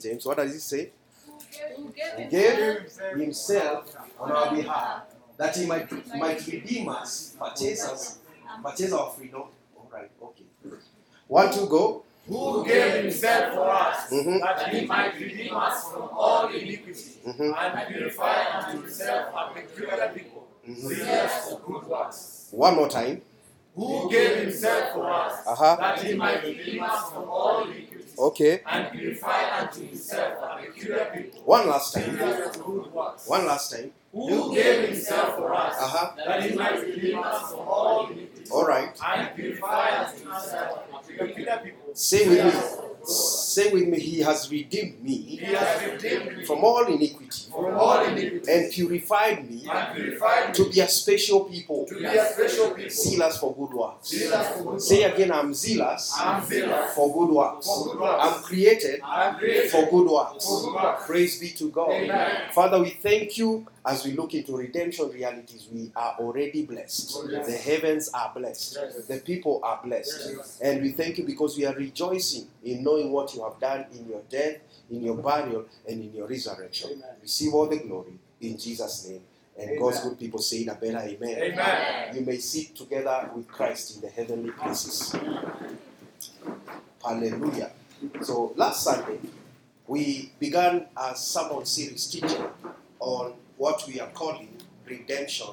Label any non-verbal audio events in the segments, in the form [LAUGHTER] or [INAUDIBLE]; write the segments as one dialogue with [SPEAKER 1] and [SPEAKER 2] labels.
[SPEAKER 1] James, what does he say?
[SPEAKER 2] Who
[SPEAKER 1] He
[SPEAKER 2] gave
[SPEAKER 1] gave himself on our behalf that he might, might redeem us, purchase us, purchase our freedom. All right, okay. One, two, go.
[SPEAKER 3] who gave himself for us,
[SPEAKER 1] Mhm.
[SPEAKER 3] that he might redeem us from all iniquity,
[SPEAKER 1] Mhm.
[SPEAKER 3] and purify unto himself a peculiar people,
[SPEAKER 1] Mhm.
[SPEAKER 3] zealous for good works.
[SPEAKER 1] One more time.
[SPEAKER 3] Who gave himself for us,
[SPEAKER 1] Uh-huh.
[SPEAKER 3] that he might redeem us from all iniquity,
[SPEAKER 1] Okay.
[SPEAKER 3] and purify unto himself a peculiar people,
[SPEAKER 1] One last time.
[SPEAKER 3] zealous for good works.
[SPEAKER 1] One last time.
[SPEAKER 3] Who gave himself for us,
[SPEAKER 1] Uh-huh.
[SPEAKER 3] that he might redeem us from all iniquity,
[SPEAKER 1] All right.
[SPEAKER 3] and purify unto himself a peculiar people.
[SPEAKER 1] Say with me. Say with me. He has redeemed me
[SPEAKER 3] He has redeemed me
[SPEAKER 1] from all iniquity
[SPEAKER 3] from all iniquity,
[SPEAKER 1] and purified me
[SPEAKER 3] and purified
[SPEAKER 1] to be a special people,
[SPEAKER 3] to be a special people,
[SPEAKER 1] zealous for good works.
[SPEAKER 3] for good
[SPEAKER 1] Say
[SPEAKER 3] works.
[SPEAKER 1] again, I'm zealous
[SPEAKER 3] I'm zealous
[SPEAKER 1] for good works.
[SPEAKER 3] for good works.
[SPEAKER 1] I'm created
[SPEAKER 3] I'm created
[SPEAKER 1] for good works.
[SPEAKER 3] for good works.
[SPEAKER 1] Praise be to God.
[SPEAKER 3] Amen.
[SPEAKER 1] Father, we thank you as we look into redemption realities. We are already blessed.
[SPEAKER 3] Oh, yes.
[SPEAKER 1] The heavens are blessed.
[SPEAKER 3] Yes.
[SPEAKER 1] The people are blessed.
[SPEAKER 3] Yes.
[SPEAKER 1] And we thank you because we are rejoicing in knowing what you have done in your death, in your burial, and in your resurrection.
[SPEAKER 3] Amen.
[SPEAKER 1] Receive all the glory in Jesus' name. And
[SPEAKER 3] Amen.
[SPEAKER 1] God's good people say it a better amen.
[SPEAKER 3] Amen.
[SPEAKER 1] You may sit together with Christ in the heavenly places. Hallelujah. So last Sunday, we began a sermon series teaching on what we are calling redemption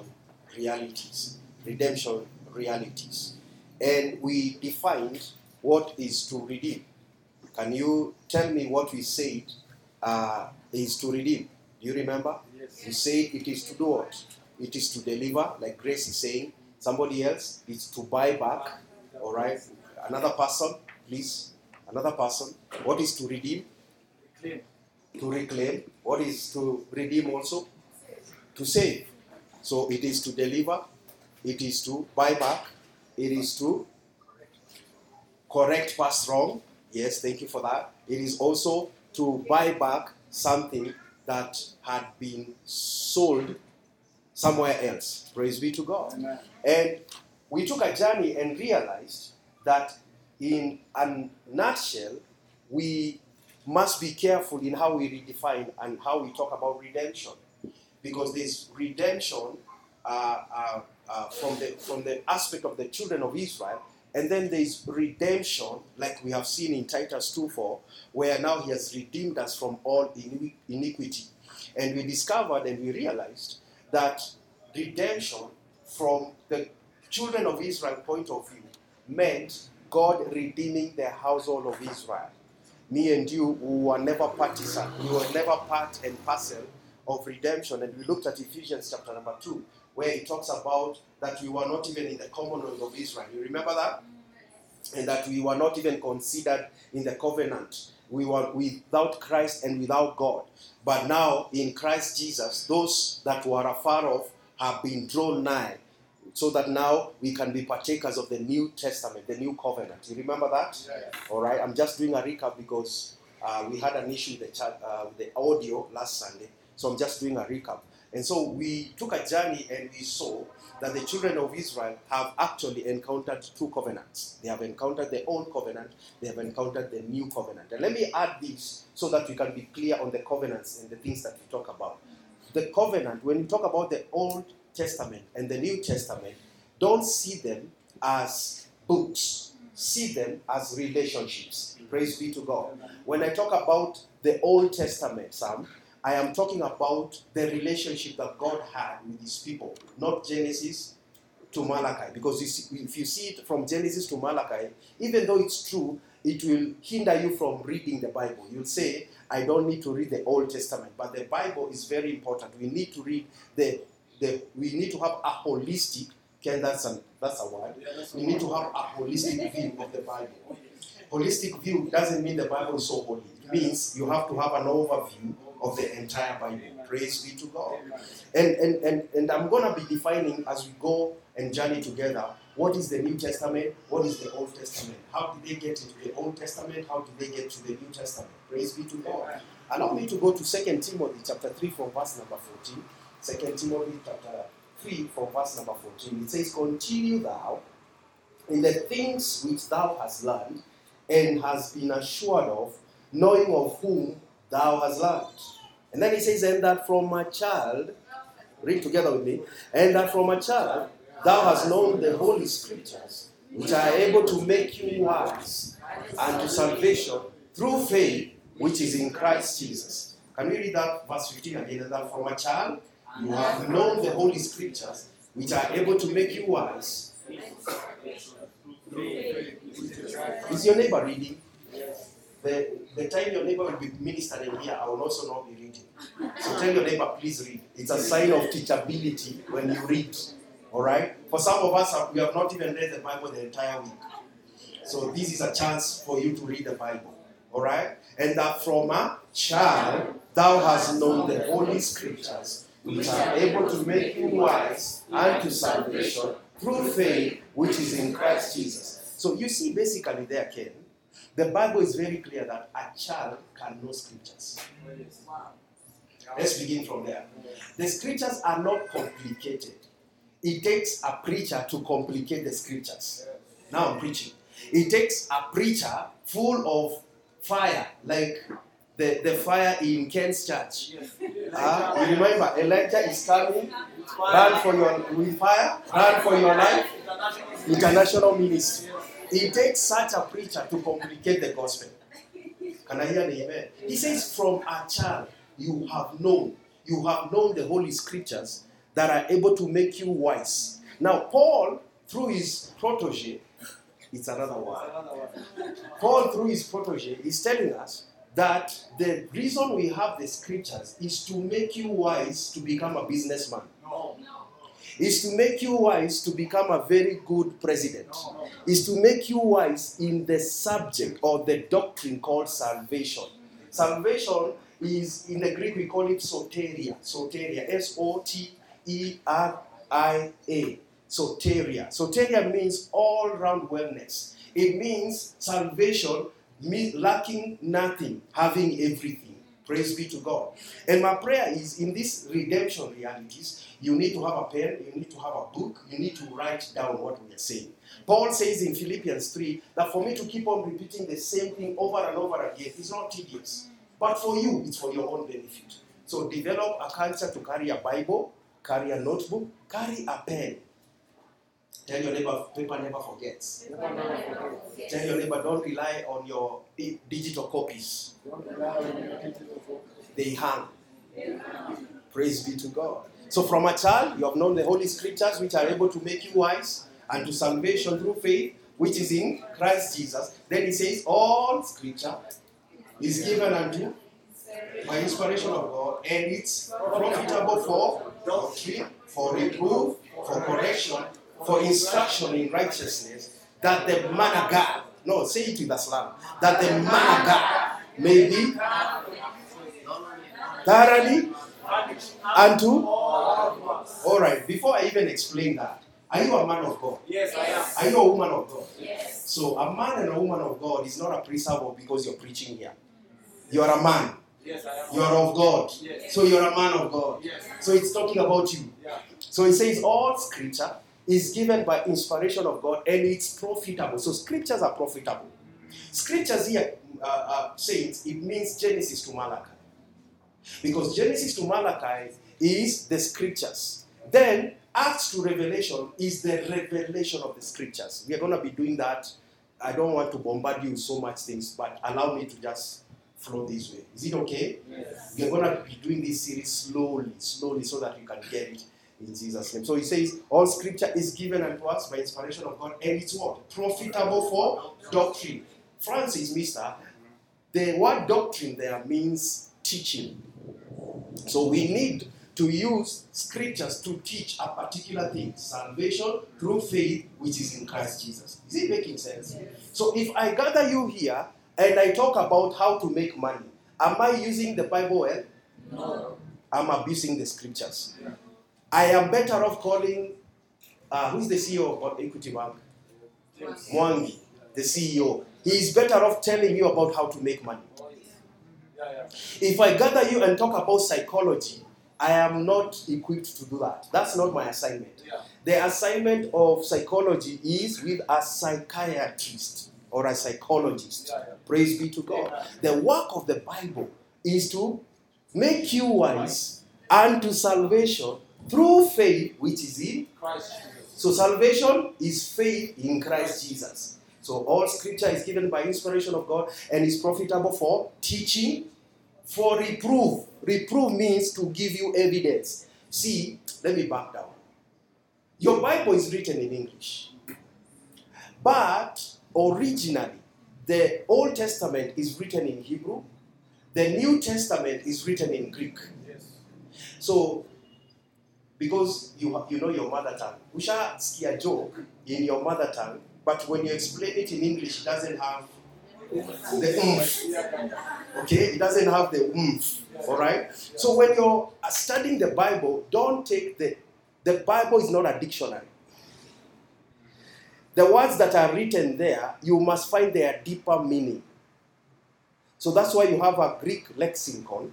[SPEAKER 1] realities. Redemption realities. And we defined what is to redeem. Can you tell me what we said uh, is to redeem? Do you remember? Yes. We said it is to do what? It is to deliver, like Grace is saying. Somebody else, it's to buy back. All right. Another person, please. Another person. What is to redeem?
[SPEAKER 3] Clean.
[SPEAKER 1] To reclaim. What is to redeem also? To save. So it is to deliver. It is to buy back. It is to correct past wrong. Yes, thank you for that. It is also to buy back something that had been sold somewhere else. Praise be to God.
[SPEAKER 3] Amen.
[SPEAKER 1] And we took a journey and realized that, in a nutshell, we must be careful in how we redefine and how we talk about redemption. Because there's redemption uh, uh, uh, from, the, from the aspect of the children of Israel, and then there's redemption, like we have seen in Titus 2 4, where now he has redeemed us from all iniquity. And we discovered and we realized that redemption from the children of Israel point of view meant God redeeming the household of Israel. Me and you, who were never partisan, we were never part and parcel of redemption. And we looked at Ephesians chapter number 2, where it talks about that we were not even in the commonwealth of Israel. You remember that? And that we were not even considered in the covenant. We were without Christ and without God. But now, in Christ Jesus, those that were afar off have been drawn nigh so that now we can be partakers of the New Testament, the New Covenant. You remember that? All right. I'm just doing a recap because uh, we had an issue with the chat, uh, with the audio last Sunday, so I'm just doing a recap. And so we took a journey and we saw that the children of Israel have actually encountered two covenants. They have encountered the old covenant, they have encountered the new covenant. And let me add this so that we can be clear on the covenants and the things that we talk about. The covenant, when you talk about the Old Testament and the New Testament, don't see them as books, see them as relationships. Praise be to God. When I talk about the Old Testament, Sam, I am talking about the relationship that God had with his people, not Genesis to Malachi. Because you see, if you see it from Genesis to Malachi, even though it's true, it will hinder you from reading the Bible. You'll say, I don't need to read the Old Testament, but the Bible is very important. We need to read the, the we need to have a holistic, Ken, that's, an, that's a word. We need to have a holistic view of the Bible. Holistic view doesn't mean the Bible is so holy. It means you have to have an overview of the entire Bible. Praise be to God. And, and, and, and I'm going to be defining as we go and journey together what is the New Testament, what is the Old Testament. How did they get into the Old Testament? How did they get to the New Testament? Praise be to God. Allow me to go to 2 Timothy chapter 3 from verse number 14. 2 Timothy chapter 3 from verse number 14. It says, Continue thou in the things which thou hast learned and hast been assured of, knowing of whom thou hast learned. And then he says, and that from a child, read together with me, and that from a child thou hast known the holy scriptures, which are able to make you wise unto salvation through faith which is in Christ Jesus. Can we read that verse 15 again? And that from a child you have known the holy scriptures, which are able to make you wise. Is your neighbor reading? The, the time your neighbor will be ministering here, I will also not be reading. So tell your neighbor, please read. It's a sign of teachability when you read. All right? For some of us, uh, we have not even read the Bible the entire week. So this is a chance for you to read the Bible. All right? And that from a child thou hast known the holy scriptures, which are able to make you wise unto salvation through faith which is in Christ Jesus. So you see, basically, there, Ken, the Bible is very clear that a child can know scriptures. Let's begin from there. The scriptures are not complicated. It takes a preacher to complicate the scriptures. Now I'm preaching. It takes a preacher full of fire, like the, the fire in Ken's church. Ah, you remember, Elijah is coming, run for your with fire, run for your life, international ministry. It takes such a preacher to complicate the gospel. Can I hear an amen? He says, From a child you have known, you have known the holy scriptures that are able to make you wise. Now, Paul, through his protege, it's another word. Paul, through his protege, is telling us that the reason we have the scriptures is to make you wise to become a businessman, is to make you wise to become a very good president, is to make you wise in the subject or the doctrine called salvation. Salvation is, in the Greek, we call it soteria. Soteria. S O T E R I A. Soteria. Soteria means all round wellness. It means salvation, lacking nothing, having everything. Praise be to God. And my prayer is in these redemption realities, you need to have a pen, you need to have a book, you need to write down what we are saying. Paul says in Philippians 3 that for me to keep on repeating the same thing over and over again is not tedious. But for you, it's for your own benefit. So develop a culture to carry a Bible, carry a notebook, carry a pen. Tell your neighbor, paper never forgets. Tell your neighbor, don't rely on your digital copies. They hang. Praise be to God. So, from a child, you have known the Holy Scriptures, which are able to make you wise and to salvation through faith, which is in Christ Jesus. Then he says, All Scripture is given unto by inspiration of God, and it's profitable for doctrine, for reproof, for correction, for instruction in righteousness, that the man of God, no, say it with a slam, that the man of God may be thoroughly unto. All right, before I even explain that, are you a man of God?
[SPEAKER 3] Yes, I am.
[SPEAKER 1] Are you a woman of God? Yes. So, a man and a woman of God is not a preserve because you're preaching here. You are a man.
[SPEAKER 3] Yes, I am.
[SPEAKER 1] You are of God.
[SPEAKER 3] Yes.
[SPEAKER 1] So, you're a man of God.
[SPEAKER 3] Yes.
[SPEAKER 1] So, it's talking about you.
[SPEAKER 3] Yeah.
[SPEAKER 1] So, it says all scripture is given by inspiration of God and it's profitable. So, scriptures are profitable. Scriptures here, uh, uh, saints, it means Genesis to Malachi. Because Genesis to Malachi is the scriptures. Then Acts to Revelation is the revelation of the scriptures. We are going to be doing that. I don't want to bombard you with so much things, but allow me to just flow this way. Is it okay?
[SPEAKER 3] Yes.
[SPEAKER 1] We are going to be doing this series slowly, slowly, so that you can get it in Jesus' name. So he says, All scripture is given unto us by inspiration of God, and it's what? Profitable for doctrine. Francis, Mister, the word doctrine there means teaching. So we need to use scriptures to teach a particular thing salvation through faith, which is in Christ Jesus. Is it making sense? So if I gather you here and I talk about how to make money, am I using the Bible well?
[SPEAKER 3] No.
[SPEAKER 1] I'm abusing the scriptures. I am better off calling, uh, who's the CEO of Equity Bank? Mwangi, the CEO. He is better off telling you about how to make money. If I gather you and talk about psychology, I am not equipped to do that. That's not my assignment.
[SPEAKER 3] Yeah.
[SPEAKER 1] The assignment of psychology is with a psychiatrist or a psychologist.
[SPEAKER 3] Yeah, yeah.
[SPEAKER 1] Praise be to God. The work of the Bible is to make you wise unto salvation through faith which is in
[SPEAKER 3] Christ Jesus.
[SPEAKER 1] so salvation is faith in Christ Jesus. So all scripture is given by inspiration of God and is profitable for teaching, for reproof. Reproof means to give you evidence. See, let me back down. Your Bible is written in English. But originally, the Old Testament is written in Hebrew, the New Testament is written in Greek.
[SPEAKER 3] Yes.
[SPEAKER 1] So, because you you know your mother tongue, ushasikia joke in your mother tongue, but when you explain it in English, it doesn't have the oomph. Okay, it doesn't have the oomph. All right. So when you're studying the Bible, don't take the the Bible is not a dictionary. The words that are written there, you must find their deeper meaning. So that's why you have a Greek lexicon,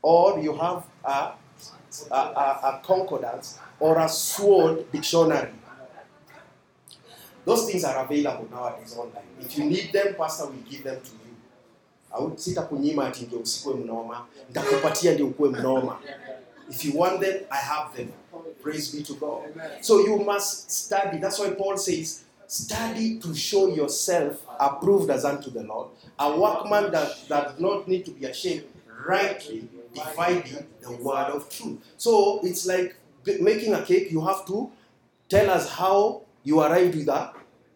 [SPEAKER 1] or you have a a, a, a concordance or a sword dictionary. Those things are available nowadays online. If you need them, pastor will give them to you. Sitakunyima ati ndio usikuwe mnoma, nitakupatia ndio ukuwe mnoma. If you want them, I have them. Praise be to God. So you must study. That's why Paul says, study to show yourself approved as unto the Lord, a workman that does not need to be ashamed, rightly dividing the word of truth. So it's like making a cake. You have to tell us how you arrived with that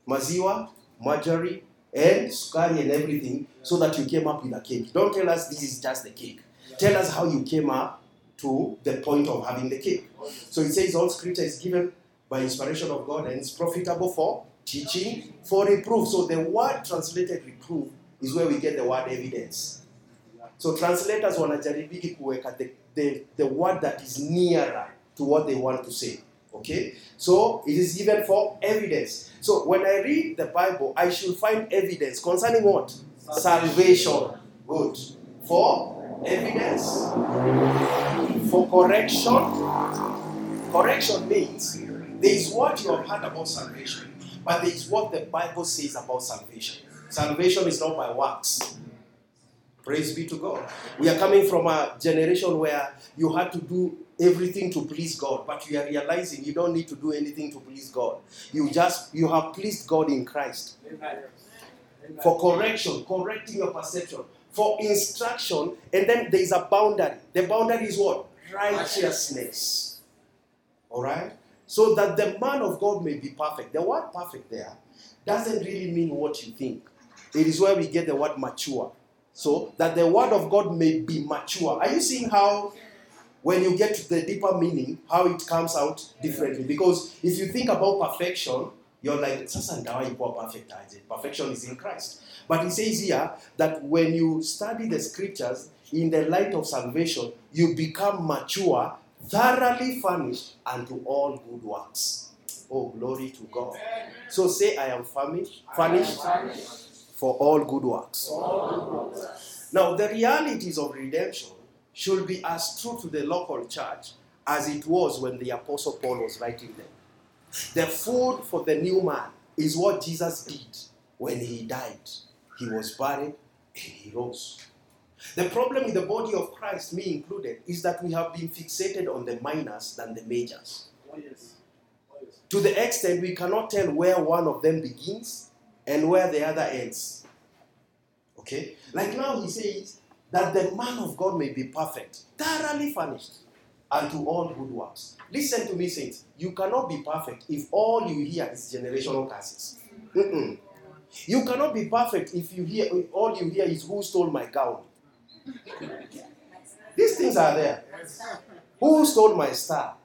[SPEAKER 1] maziwa, margarine, and sukari and everything, so that you came up with a cake. Don't tell us this is just the cake. Tell us how you came up to the point of having the cake. So it says all scripture is given by inspiration of God and it's profitable for teaching, for reproof. So the word translated reproof is where we get the word evidence. So translators wanajaribiki kuweka the, the, the word that is nearer to what they want to say. Okay? So it is given for evidence. So when I read the Bible, I should find evidence concerning what? Salvation. Good. For evidence. For correction. Correction means there is what you have heard about salvation, but there is what the Bible says about salvation. Salvation is not by works. Praise be to God. We are coming from a generation where you had to do everything to please God, but you are realizing you don't need to do anything to please God. You just you have pleased God in Christ.
[SPEAKER 3] Amen.
[SPEAKER 1] For correction, correcting your perception, for instruction, and then there is a boundary. The boundary is what? Righteousness. All right? So that the man of God may be perfect. The word perfect there doesn't really mean what you think. It is where we get the word mature. So that the word of God may be mature. Are you seeing how, when you get to the deeper meaning, how it comes out differently? Because if you think about perfection, you're like, sasa perfect ah, aje? Perfection is in Christ. But he says here that when you study the scriptures in the light of salvation, you become mature, thoroughly furnished unto all good works. Oh, glory to God. So say, I am furnished, furnished for all good works. Now, the realities of redemption should be as true to the local church as it was when the Apostle Paul was writing them. The food for the new man is what Jesus did when he died. He was buried and he rose. The problem with the body of Christ, me included, is that we have been fixated on the minors than the majors.
[SPEAKER 3] Oh, yes. Oh, yes.
[SPEAKER 1] To the extent we cannot tell where one of them begins and where the other ends. Okay? Like now he says that the man of God may be perfect, thoroughly furnished unto all good works. Listen to me, saints. You cannot be perfect if all you hear is generational curses. Mm-mm. You cannot be perfect if you hear if all you hear is who stole my gown. [LAUGHS] These things are there. Who stole my star?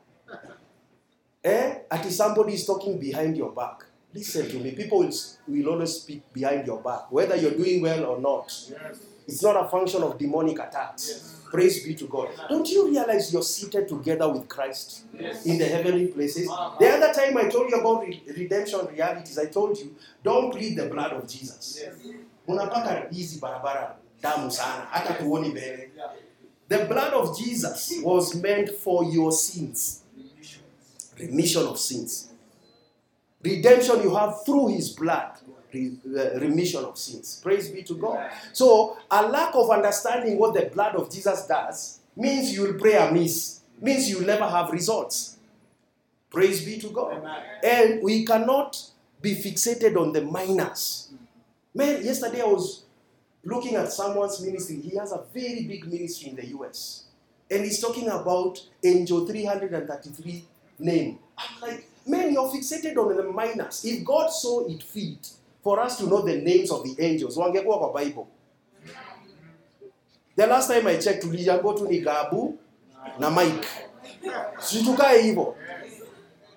[SPEAKER 1] Eh? Ati somebody is talking behind your back. Listen to me. People will, will always speak behind your back, whether you're doing well or not.
[SPEAKER 3] Yes.
[SPEAKER 1] It's not a function of demonic attacks.
[SPEAKER 3] Yes.
[SPEAKER 1] Praise be to God. Don't you realize you're seated together with Christ
[SPEAKER 3] Yes.
[SPEAKER 1] in the heavenly places? Ah. The other time I told you about re- redemption realities, I told you, don't plead the blood of Jesus. Unapaka hizi barabara damu sana, hata tuoni mbele. The blood of Jesus was meant for your sins. remission of sins. Redemption you have through his blood. re- uh, remission of sins. Praise be to God. So, a lack of understanding what the blood of Jesus does means you will pray amiss, means you will never have results. Praise be to God.
[SPEAKER 3] Amen.
[SPEAKER 1] And we cannot be fixated on the minors. Man, yesterday I was looking at someone's ministry. He has a very big ministry in the US. And he's talking about Angel 333 name. I'm like, man, you're fixated on the minors. If God saw it fit for us to know the names of the angels, wangekuwa kwa Bible. The last time I checked, tuliambiwa tu ni Gabu na Mike.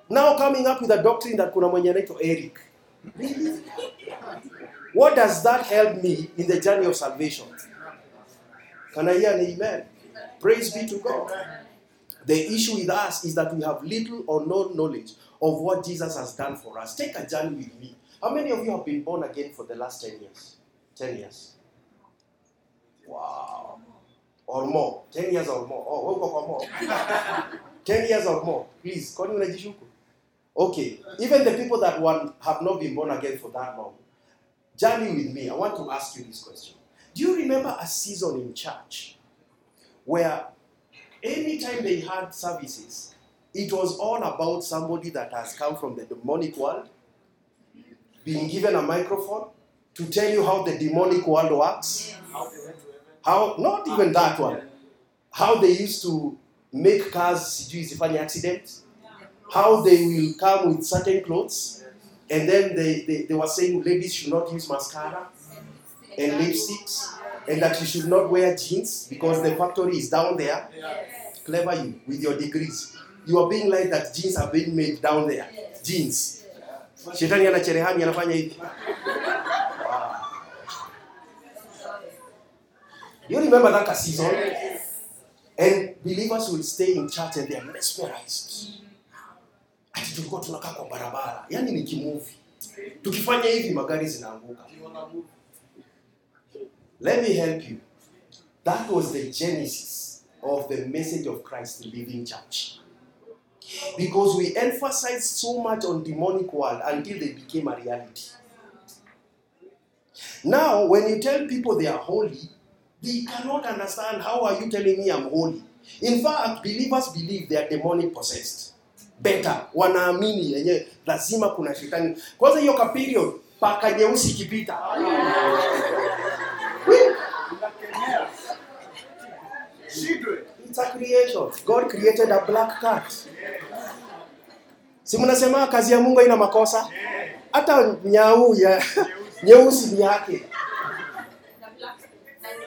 [SPEAKER 1] Now coming up with a doctrine that kuna mwenye Eric. What does that help me in the journey of salvation? Can I hear an amen? Praise be to God. The issue with us is that we have little or no knowledge of what Jesus has done for us. Take a journey with me. How many of you have been born again for the last 10 years? 10 years. Wow. Or more. 10 years or more. Oh, uko kwa more. [LAUGHS] 10 years or more. Please, kwani unajishuku? Okay. Even the people that one have not been born again for that long. Journey with me. I want to ask you this question. Do you remember a season in church where anytime they had services, it was all about somebody that has come from the demonic world, being given a microphone to tell you how the demonic world works?
[SPEAKER 3] How they went to heaven.
[SPEAKER 1] How, not even that one, how they used to make cars sijui zifanye accident, how they will come with certain clothes, and then they, they, they were saying ladies should not use mascara and lipsticks, and that you should not wear jeans because the factory is down there. Clever you with your degrees. You are being like that jeans are being made down there. Jeans. Shetani ana cherehani anafanya hivi. Wow. You remember that season? And believers will stay in church and they are mesmerized. Ati tulikuwa tunakaa kwa barabara. yani ni kimuvi. Tukifanya hivi magari zinaanguka. Let me help you. That was the genesis of the message of Christ, living church. Because we emphasized so much on demonic world until they became a reality. Now, when you tell people they are holy, they cannot understand how are you telling me I'm holy. In fact, believers believe they are demonic possessed. Better, wanaamini yenyewe lazima kuna shetani. Kwanza hiyo ka period paka nyeusi ikipita.
[SPEAKER 3] Unakemea.
[SPEAKER 1] A creation. God created a black cat. Si mnasema kazi ya Mungu haina makosa? Hata nyau ya [LAUGHS] nyeusi ni yake.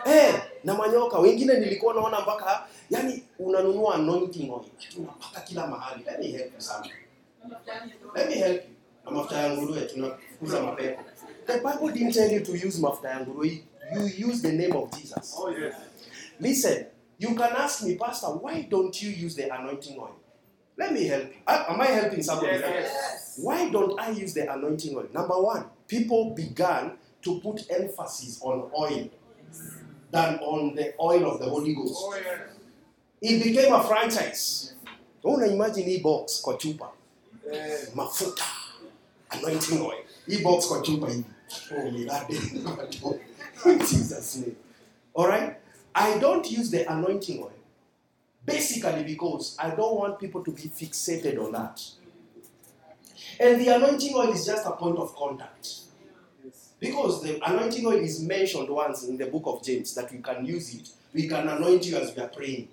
[SPEAKER 1] Eh, na manyoka wengine nilikuwa naona mpaka yani unanunua anointing oil ati unapaka kila mahali. Let me help you sana. Let me help you. Na mafuta ya nguruwe tunafukuza mapepo. The Bible didn't tell you to use mafuta ya nguruwe. You use the name of Jesus.
[SPEAKER 3] Oh yes.
[SPEAKER 1] Listen, you can ask me, Pastor, why don't you use the anointing oil? Let me help you. Am am I helping somebody?
[SPEAKER 3] Yes, yes.
[SPEAKER 1] Why don't I use the anointing oil? Number one, people began to put emphasis on oil than on the oil of the Holy Ghost.
[SPEAKER 3] Oh yes.
[SPEAKER 1] It became a franchise. Una imagine hii box kwa chupa mafuta anointing oil hii box kwa chupa hivi oh, that day [LAUGHS] in jesus name all right i don't use the anointing oil basically because i don't want people to be fixated on that and the anointing oil is just a point of contact because the anointing oil is mentioned once in the book of James that we can use it. We can anoint you as we are praying.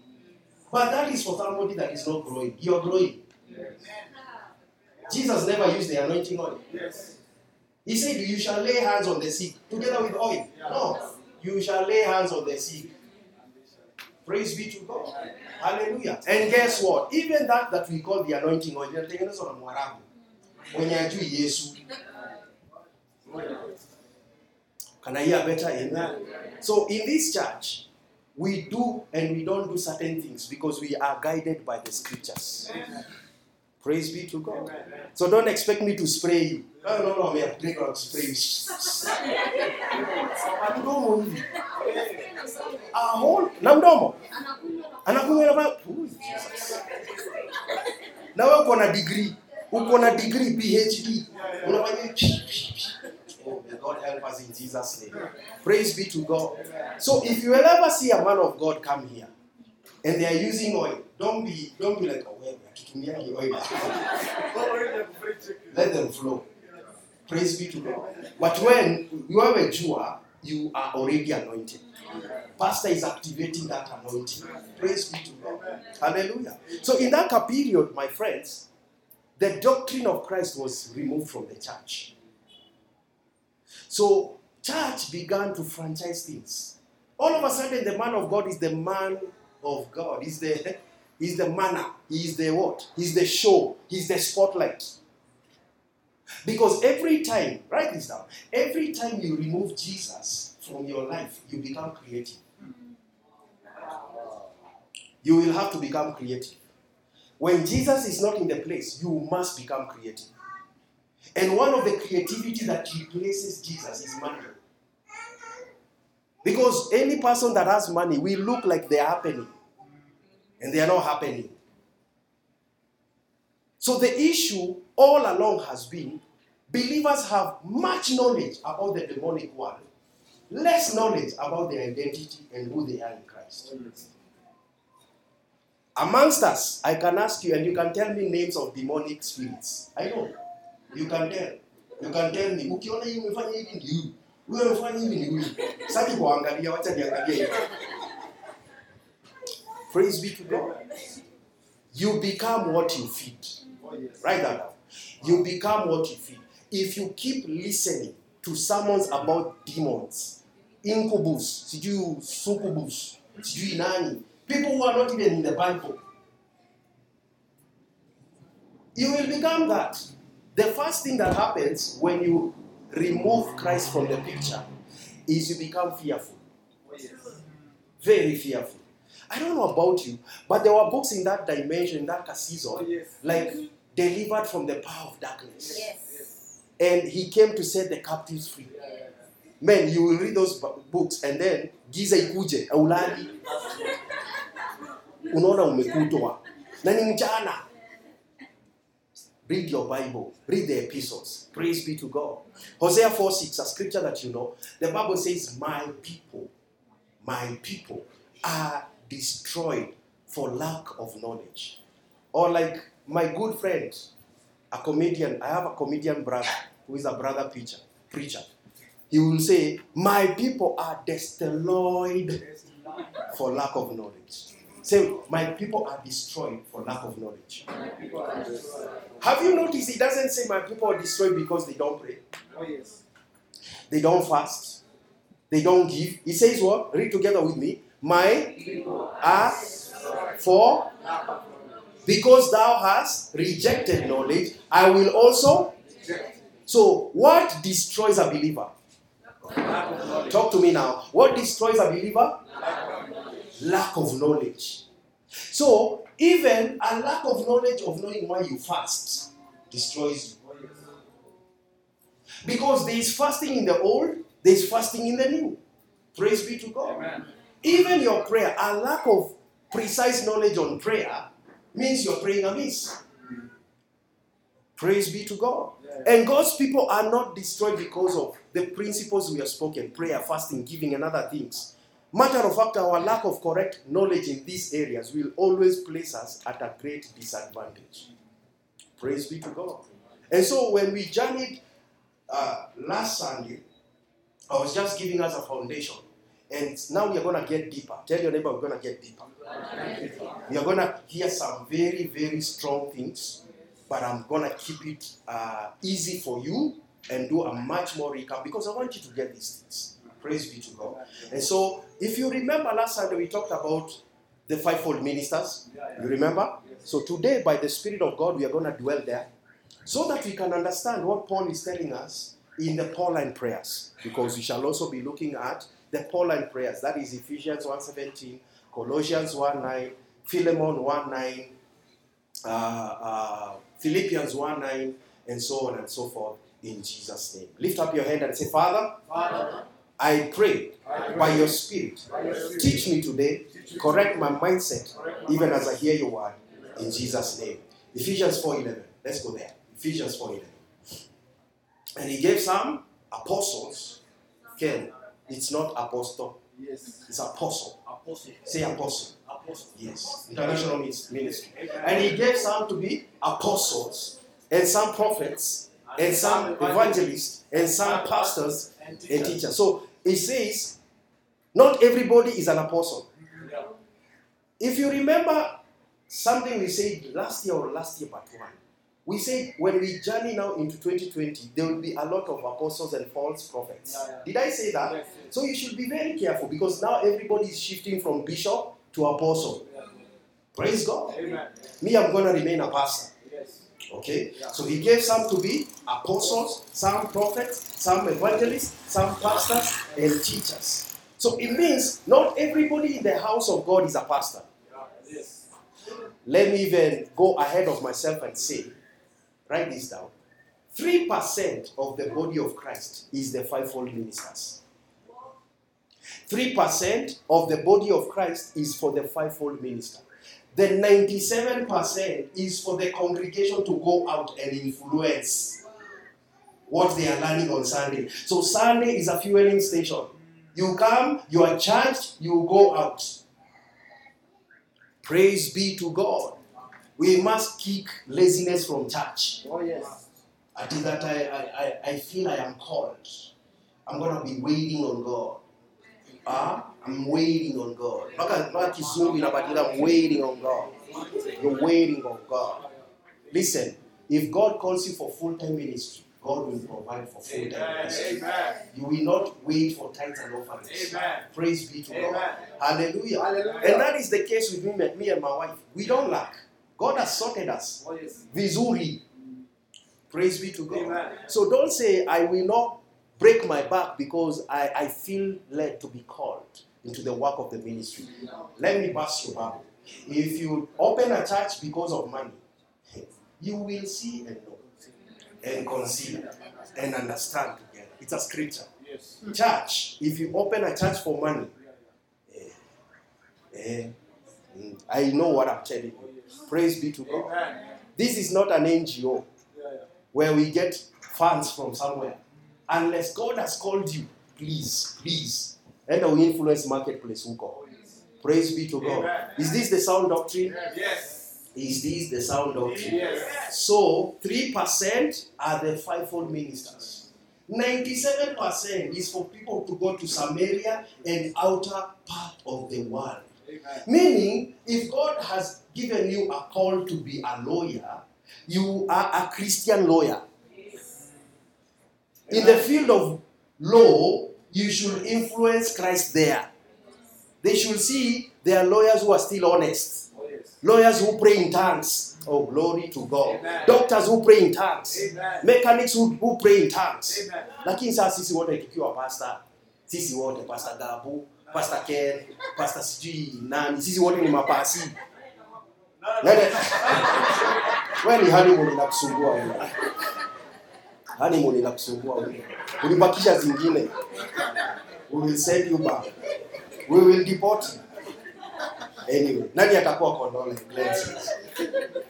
[SPEAKER 1] But that is for somebody that is not growing. You are growing. Jesus never used the anointing oil.
[SPEAKER 3] Yes.
[SPEAKER 1] He said, You shall lay hands on the sick together with oil. No, you shall lay hands on the sick. Praise be to God. Hallelujah. And guess what? Even that that we call the anointing oil, inatengenezwa na Mwarabu mwenye. Can I hear better? Amen. So in this church, we do and we don't do certain things because we are guided by the scriptures. Praise be to God.
[SPEAKER 3] Amen.
[SPEAKER 1] So don't expect me to spray you. No, no, no, I'm not going to spray [LAUGHS] you. A whole, na mdomo. Anakunywa na. Na wewe uko na degree. Uko na degree PhD. Unafanya. Oh, Jesus' name. Praise be to God. So if you will ever see a man of God come here and they are using oil, don't be don't be like, oh, well, we are oil. Let them flow. Praise be to God. But when you have a Jew, you are already anointed. Pastor is activating that anointing. Praise be to God. Hallelujah. So in that period, my friends, the doctrine of Christ was removed from the church. So church began to franchise things. All of a sudden, the man of God is the man of God. He's the he's the manner. He's the what? He's the show. He's the spotlight. Because every time, write this down, every time you remove Jesus from your life, you become creative. Mm. You will have to become creative. When Jesus is not in the place, you must become creative. And one of the creativity that replaces Jesus is money. Because any person that has money will look like they're happening. And they are not happening. So the issue all along has been believers have much knowledge about the demonic world, less knowledge about their identity and who they are in Christ. Amongst us, I can ask you and you can tell me names of demonic spirits. I know. You can tell. You can tell me. Ukiona hii umefanya hivi ni huyu. Huyu amefanya hivi ni huyu. Sasa kuangalia, wacha. Praise be to God. You become what you feed. Write that down. You become what you feed. If you keep listening to sermons about demons, incubus, sijui succubus, sijui nani, people who are not even in the Bible, you will become that. The first thing that happens when you remove Christ from the picture is you become fearful. Very fearful. I don't know about you, but there were books in that dimension, in that oh, season, like delivered from the power of darkness.
[SPEAKER 2] Yes.
[SPEAKER 1] And he came to set the captives free. Man, you will read those books and then giza ikuje, aulali. Unaona umekutwa. Na ni mchana. Read your Bible. Read the epistles. Praise be to God. Hosea 4 6, a scripture that you know. The Bible says, My people, my people are destroyed for lack of knowledge. Or like my good friend, a comedian, I have a comedian brother who is a brother preacher, preacher. He will say, My people are destroyed for lack of knowledge. Say, My people are destroyed for lack of knowledge. Have you noticed he doesn't say my people are destroyed because they don't pray, Oh, yes. they don't fast, they don't give. He says what? Read together with me. My people are for because thou hast rejected knowledge, I will also. So, what destroys a believer? Talk to me now. What destroys a believer? Lack of knowledge. So, even a lack of knowledge of knowing why you fast destroys you. Because there is fasting in the old, there is fasting in the new. Praise be to God. Even your prayer, a lack of precise knowledge on prayer means you're praying amiss. Praise be to God. And God's people are not destroyed because of the principles we have spoken prayer, fasting, giving, and other things. Matter of fact, our lack of correct knowledge in these areas will always place us at a great disadvantage. Praise be to God. And so when we journeyed uh, last Sunday, I was just giving us a foundation. And now we are going to get deeper. Tell your neighbor we're going to get deeper. We are going to hear some very, very strong things, but I'm to keep it uh, easy for you and do a much more recap because I want you to get these things. Praise be to God. And so, if you remember last Sunday, we talked about the fivefold ministers. You remember? So, today, by the Spirit of God, we are going to dwell there so that we can understand what Paul is telling us in the Pauline prayers. Because we shall also be looking at the Pauline prayers. That is Ephesians 1.17, Colossians 1.9, Philemon 1.9, uh, uh, Philippians 1 9, and so on and so forth in Jesus' name. Lift up your hand and say, Father, Father I pray by your Spirit, teach me today, correct my mindset, even as I hear your word, in Jesus' name. Ephesians 4.11. Let's go there. Ephesians 4.11. And he gave some apostles, Ken, it's not apostle,
[SPEAKER 3] Yes.
[SPEAKER 1] it's apostle.
[SPEAKER 3] Apostle.
[SPEAKER 1] Say apostle.
[SPEAKER 3] Apostle.
[SPEAKER 1] Yes. International ministry. And he gave some to be apostles, and some prophets, and some evangelists, and some pastors
[SPEAKER 3] and
[SPEAKER 1] and
[SPEAKER 3] teachers.
[SPEAKER 1] teachers. So it says, not everybody is an apostle.
[SPEAKER 3] Yeah.
[SPEAKER 1] If you remember something we said last year or last year, part one, we said when we journey now into 2020, there will be a lot of apostles and false prophets.
[SPEAKER 3] Yeah, yeah.
[SPEAKER 1] Did I say that?
[SPEAKER 3] Yes, yes.
[SPEAKER 1] So you should be very careful because now everybody is shifting from bishop to apostle.
[SPEAKER 3] Yeah.
[SPEAKER 1] Praise God.
[SPEAKER 3] Amen.
[SPEAKER 1] Me, I'm going to remain a pastor.
[SPEAKER 3] Yes.
[SPEAKER 1] Okay? So he gave some to be apostles, some prophets, some evangelists, some pastors, and teachers. So it means not everybody in the house of God is a pastor. Let me even go ahead of myself and say, write this down. 3% of the body of Christ is the fivefold ministers. 3% of the body of Christ is for the fivefold minister. The 97% is for the congregation to go out and influence what they are learning on Sunday. So Sunday is a fueling station. You come, you are charged, you go out. Praise be to God. We must kick laziness from church.
[SPEAKER 3] Oh yes.
[SPEAKER 1] I did that. I, I, I, I feel I am called. I'm gonna be waiting on God. Ah, I'm waiting on God. Mpaka mpaka kizungu inabadilika, I'm waiting on God. You're waiting on God. Listen, if God calls you for full-time ministry, God will provide for full-time ministry.
[SPEAKER 3] Amen.
[SPEAKER 1] You will not wait for tithes and offerings.
[SPEAKER 3] Amen.
[SPEAKER 1] Praise be to God. Hallelujah.
[SPEAKER 3] Hallelujah.
[SPEAKER 1] And that is the case with me, me and my wife. We don't lack. God has sorted us.
[SPEAKER 3] Oh yes.
[SPEAKER 1] Vizuri. Praise be to God.
[SPEAKER 3] Amen.
[SPEAKER 1] So don't say, I will not break my back because I, I feel led to be called into the work of the ministry. Let me pass your Bible. If you open a church because of money, you will see and know and consider and understand together. It's a scripture.
[SPEAKER 3] Yes.
[SPEAKER 1] Church, if you open a church for money, eh, eh, I know what I'm telling you. Praise be to God.
[SPEAKER 3] Amen.
[SPEAKER 1] This is not an NGO where we get funds from somewhere. Unless God has called you, please, please. And we influence marketplace huko. Praise be to God.
[SPEAKER 3] Amen.
[SPEAKER 1] Is this the sound doctrine?
[SPEAKER 3] Yes.
[SPEAKER 1] Is this the sound doctrine?
[SPEAKER 3] Yes.
[SPEAKER 1] So 3% are the fivefold ministers. 97% is for people to go to Samaria and outer part of the world.
[SPEAKER 3] Amen.
[SPEAKER 1] Meaning, if God has given you a call to be a lawyer, you are a Christian lawyer. In the field of law, you should influence Christ there. They should see there are lawyers who are still honest,
[SPEAKER 3] Oh yes.
[SPEAKER 1] lawyers who pray in tongues. Oh, glory to God.
[SPEAKER 3] Amen.
[SPEAKER 1] Doctors who pray in tongues,
[SPEAKER 3] Amen.
[SPEAKER 1] mechanics who, who pray in tongues.
[SPEAKER 3] Amen.
[SPEAKER 1] lakini sasa sisi wote tukiwa pasta sisi wote pastor gabu pasta ken pasta sijui nani sisi wote ni mapasi wewe ni honeymoon inakusumbua wewe honeymoon inakusumbua wewe ulibakisha zingine we will send you back we will deport you anyway nani atakuwa condole Glenn.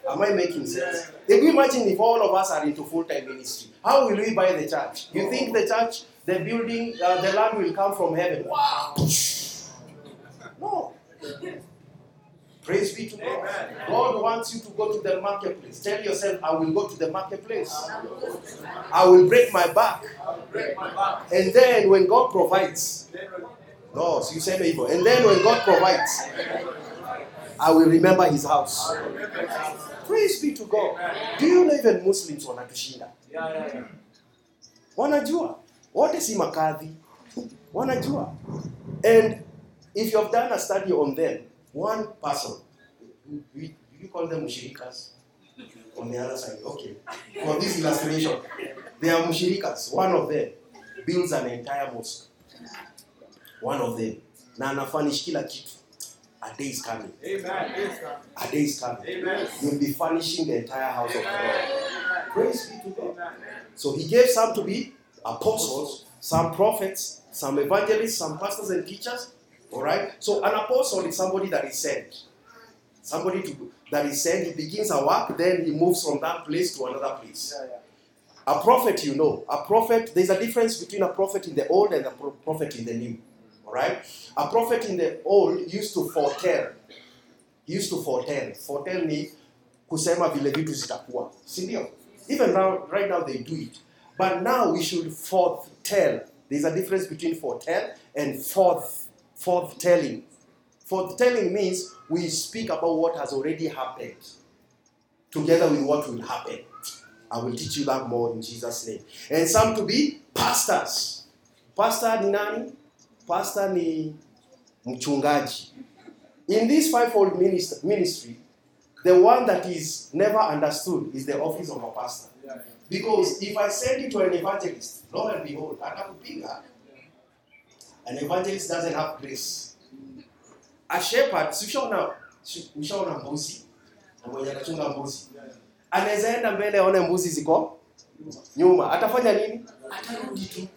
[SPEAKER 1] Am I making sense? If you imagine if all of us are into full-time ministry, how will we buy the church? You think the church, the building, uh, the land will come from heaven? Wow! No. Praise be to God.
[SPEAKER 3] Amen.
[SPEAKER 1] God wants you to go to the marketplace. Tell yourself, I will go to the marketplace. I will break my back.
[SPEAKER 3] Break my back.
[SPEAKER 1] And then when God provides, no, so you say evil. And then when God provides, I will remember his house.
[SPEAKER 3] I'll remember it.
[SPEAKER 1] Praise be to God. Do you know even Muslims wanatushinda?
[SPEAKER 3] Yeah, yeah, yeah.
[SPEAKER 1] Wanajua. Wote si makadhi. Wanajua. And if you have done a study on them, one person, do you, call them mushirikas? On the other side, okay. For this illustration, they are mushirikas. One of them builds an entire mosque. One of them. Na anafanish kila kitu. A day is coming.
[SPEAKER 3] Amen.
[SPEAKER 1] A day is coming.
[SPEAKER 3] Amen.
[SPEAKER 1] You'll be furnishing the entire house of God. Praise be to God. So he gave some to be apostles, some prophets, some evangelists, some pastors and teachers. All right. So an apostle is somebody that is sent. Somebody to, that is sent. He begins a work, then he moves from that place to another place.
[SPEAKER 3] Yeah, yeah.
[SPEAKER 1] A prophet, you know, a prophet, there's a difference between a prophet in the old and a pro- prophet in the new. All right? A prophet in the old used to foretell. He used to foretell. Foretell ni kusema vile vitu zitakuwa. Si ndio? Even now, right now they do it. But now we should foretell. There's a difference between foretell and forth forthtelling. Forthtelling means we speak about what has already happened together with what will happen. I will teach you that more in Jesus' name. And some to be pastors. Pastor ni nani? Pastor ni mchungaji. In this fivefold ministry, the one that is never understood is the office of a pastor. Because if I send it to an evangelist, lo and behold, atakupiga. An evangelist doesn't have grace. A shepherd, ushaona mbuzi anachunga mbuzi anaweza enda mbele aone mbuzi ziko nyuma, atafanya nini? Atarudi tu,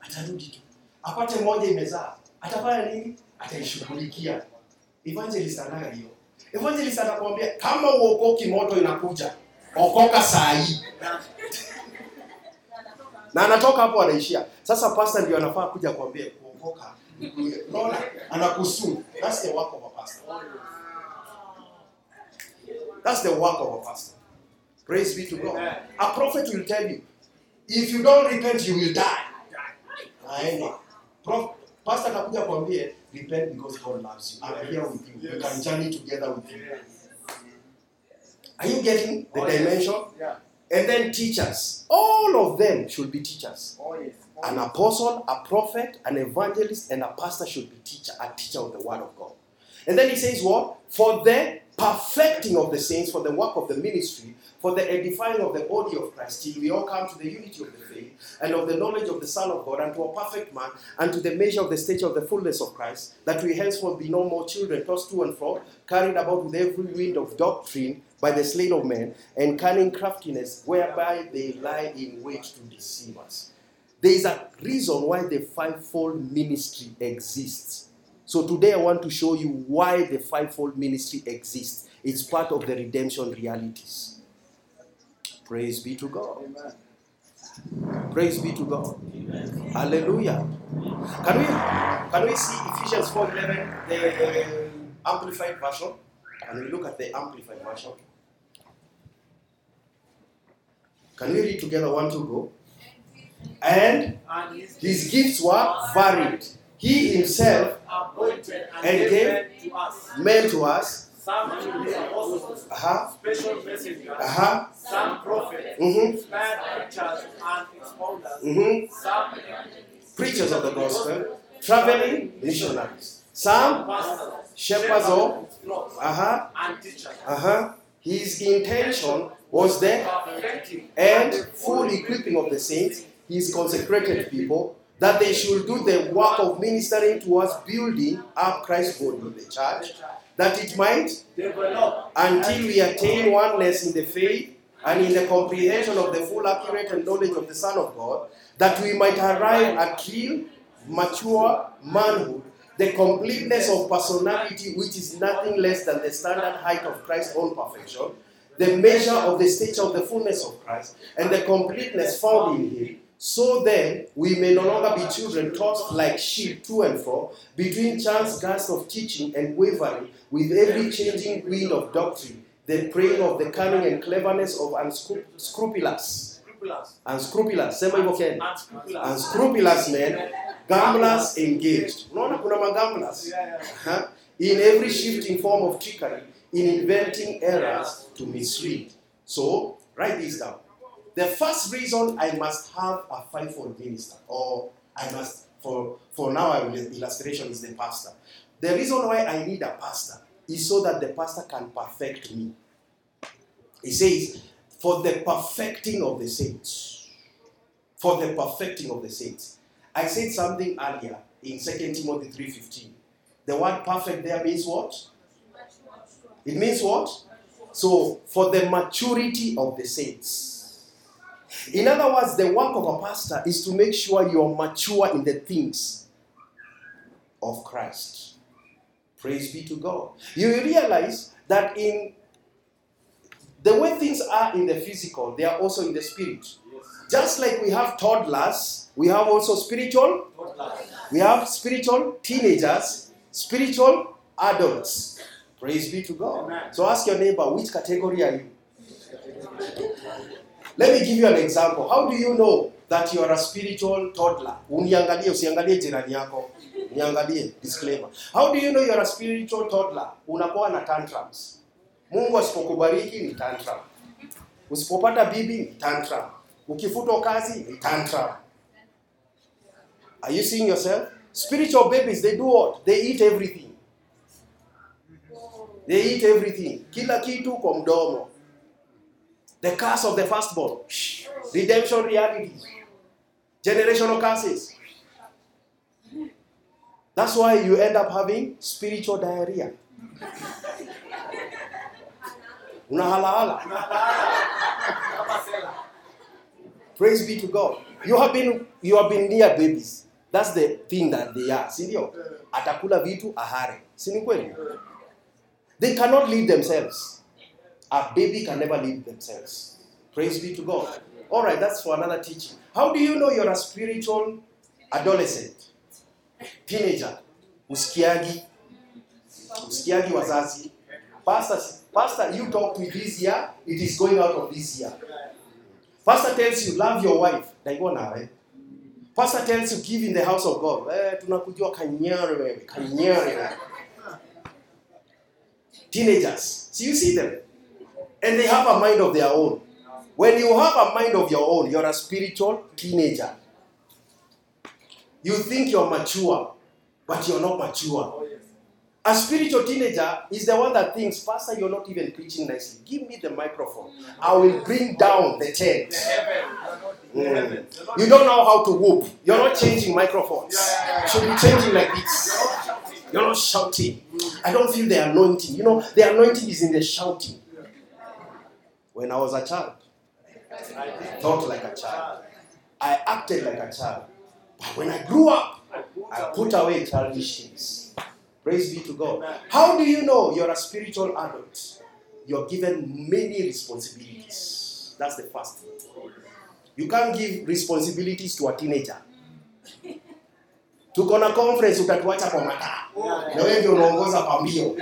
[SPEAKER 1] atarudi tu, apate moja imezaa, atafanya nini? Ataishughulikia. Evangelist anaga hiyo. Evangelist anakuambia kama uokoki, moto inakuja, okoka saa hii [LAUGHS] na anatoka hapo anaishia. Sasa pastor ndio anafaa kuja kuambia Unaona, anakusuu. That's the work of a pastor. That's the work of a pastor. Praise be to God. A prophet will tell you, if you don't repent, you will die. Prof, pastor atakuja kuambia, repent because God loves you. I'm here with you. We can journey together with you. Are you getting the
[SPEAKER 3] Oh,
[SPEAKER 1] dimension?
[SPEAKER 3] Yeah.
[SPEAKER 1] And then teachers. All of them should be teachers.
[SPEAKER 3] Oh, yes.
[SPEAKER 1] An apostle, a prophet, an evangelist, and a pastor should be teacher, a teacher of the word of God. And then he says, What? For the perfecting of the saints, for the work of the ministry, for the edifying of the body of Christ, till we all come to the unity of the faith and of the knowledge of the Son of God, and to a perfect man, and to the measure of the stature of the fullness of Christ, that we henceforth be no more children, tossed to and fro, carried about with every wind of doctrine by the sleight of men, and cunning craftiness, whereby they lie in wait to deceive us. There is a reason why the fivefold ministry exists. So today I want to show you why the fivefold ministry exists. It's part of the redemption realities. Praise be to God.
[SPEAKER 3] Amen.
[SPEAKER 1] Praise be to God. Hallelujah. Can we can we see Ephesians 4:11, the uh, amplified version? Can we look at the amplified version? Can we read together one, two, go? And
[SPEAKER 3] his,
[SPEAKER 1] gifts were varied. He himself
[SPEAKER 3] appointed and, gave men to us.
[SPEAKER 1] meant to us,
[SPEAKER 3] Some to be apostles,
[SPEAKER 1] uh-huh,
[SPEAKER 3] special messengers,
[SPEAKER 1] uh-huh,
[SPEAKER 3] some prophets,
[SPEAKER 1] Mhm.
[SPEAKER 3] inspired preachers and expounders,
[SPEAKER 1] mhm,
[SPEAKER 3] some
[SPEAKER 1] preachers of the gospel, traveling missionaries, some
[SPEAKER 3] pastors,
[SPEAKER 1] shepherds of, uh-huh,
[SPEAKER 3] and teachers.
[SPEAKER 1] uh-huh. His intention was the and full equipping of the saints, his consecrated people, that they should do the work of ministering to us, building up Christ's body, the church, that it might,
[SPEAKER 3] develop
[SPEAKER 1] until we attain oneness in the faith and in the comprehension of the full accurate and knowledge of the Son of God, that we might arrive at real, mature manhood, the completeness of personality, which is nothing less than the standard height of Christ's own perfection, the measure of the stature of the fullness of Christ, and the completeness found in Him. So then, we may no longer be children tossed like sheep to and fro between chance gusts of teaching and wavering with every changing wind of doctrine, the preying of the cunning and cleverness of unscrupulous, unscrupulous, sema hivyo
[SPEAKER 3] unscrupulous.
[SPEAKER 1] unscrupulous men, gamblers engaged. Unaona kuna magamblers
[SPEAKER 3] yeah.
[SPEAKER 1] in every shifting form of trickery, in inventing errors to mislead. So, write this down. The first reason I must have a fivefold minister, or I must, for, for now, I will illustration is the pastor. The reason why I need a pastor is so that the pastor can perfect me. He says, for the perfecting of the saints. For the perfecting of the saints. I said something earlier in 2 Timothy 3:15. The word perfect there means what? It means what? So, for the maturity of the saints. In other words, the work of a pastor is to make sure you're mature in the things of Christ. Praise be to God. You realize that in the way things are in the physical, they are also in the spirit. Just like we have toddlers, we have also spiritual, we have spiritual teenagers, spiritual adults. Praise be to God.
[SPEAKER 3] Amen.
[SPEAKER 1] So ask your neighbor, which category are you? Let me give you an example. How do you know that you are a spiritual toddler? Uniangalie, usiangalie jirani yako. Niangalie, disclaimer. How do you know you are a spiritual toddler? Unakuwa na tantrums. Mungu asipokubariki ni tantrum. Usipopata bibi ni tantrum. Ukifutwa kazi ni tantrum. Are you seeing yourself? Spiritual babies, they do what? They eat everything. They eat everything. Kila kitu kwa mdomo. The curse of the firstborn. Redemption realities. Generational curses. That's why you end up having spiritual diarrhea. Unahalahala. Praise be to God. You have been you have been near babies. That's the thing that they are. Si? Atakula vitu ahare. They cannot lead themselves. A baby can never lead themselves. Praise be to God. All right, that's for another teaching. How do you know you're a spiritual adolescent? Teenager. Usikiagi. Usikiagi wazazi. Pastor, pastor, you talk with this year, it is going out of this year. Pastor tells you, love your wife. Pastor tells you, give in the house of God. Eh. Teenagers. So you see them. And they have a mind of their own. When you have a mind of your own, you're a spiritual teenager. You think you're mature, but you're not mature. A spiritual teenager is the one that thinks, Pastor, you're not even preaching nicely. Give me the microphone. I will bring down the tent. Mm. You don't know how to whoop. You're not changing microphones. Should be changing like this. You're not shouting. I don't feel the anointing. You know, the anointing is in the shouting. When I was a child, I thought like a child. I acted like a child. But when I grew up, I put away childish things. Praise be to God. How do you know you're a spiritual adult? You're given many responsibilities. That's the first thing. You can't give responsibilities to a teenager. Tuko na conference utatuacha kwa mataa. Na wewe ndio unaongoza pambio.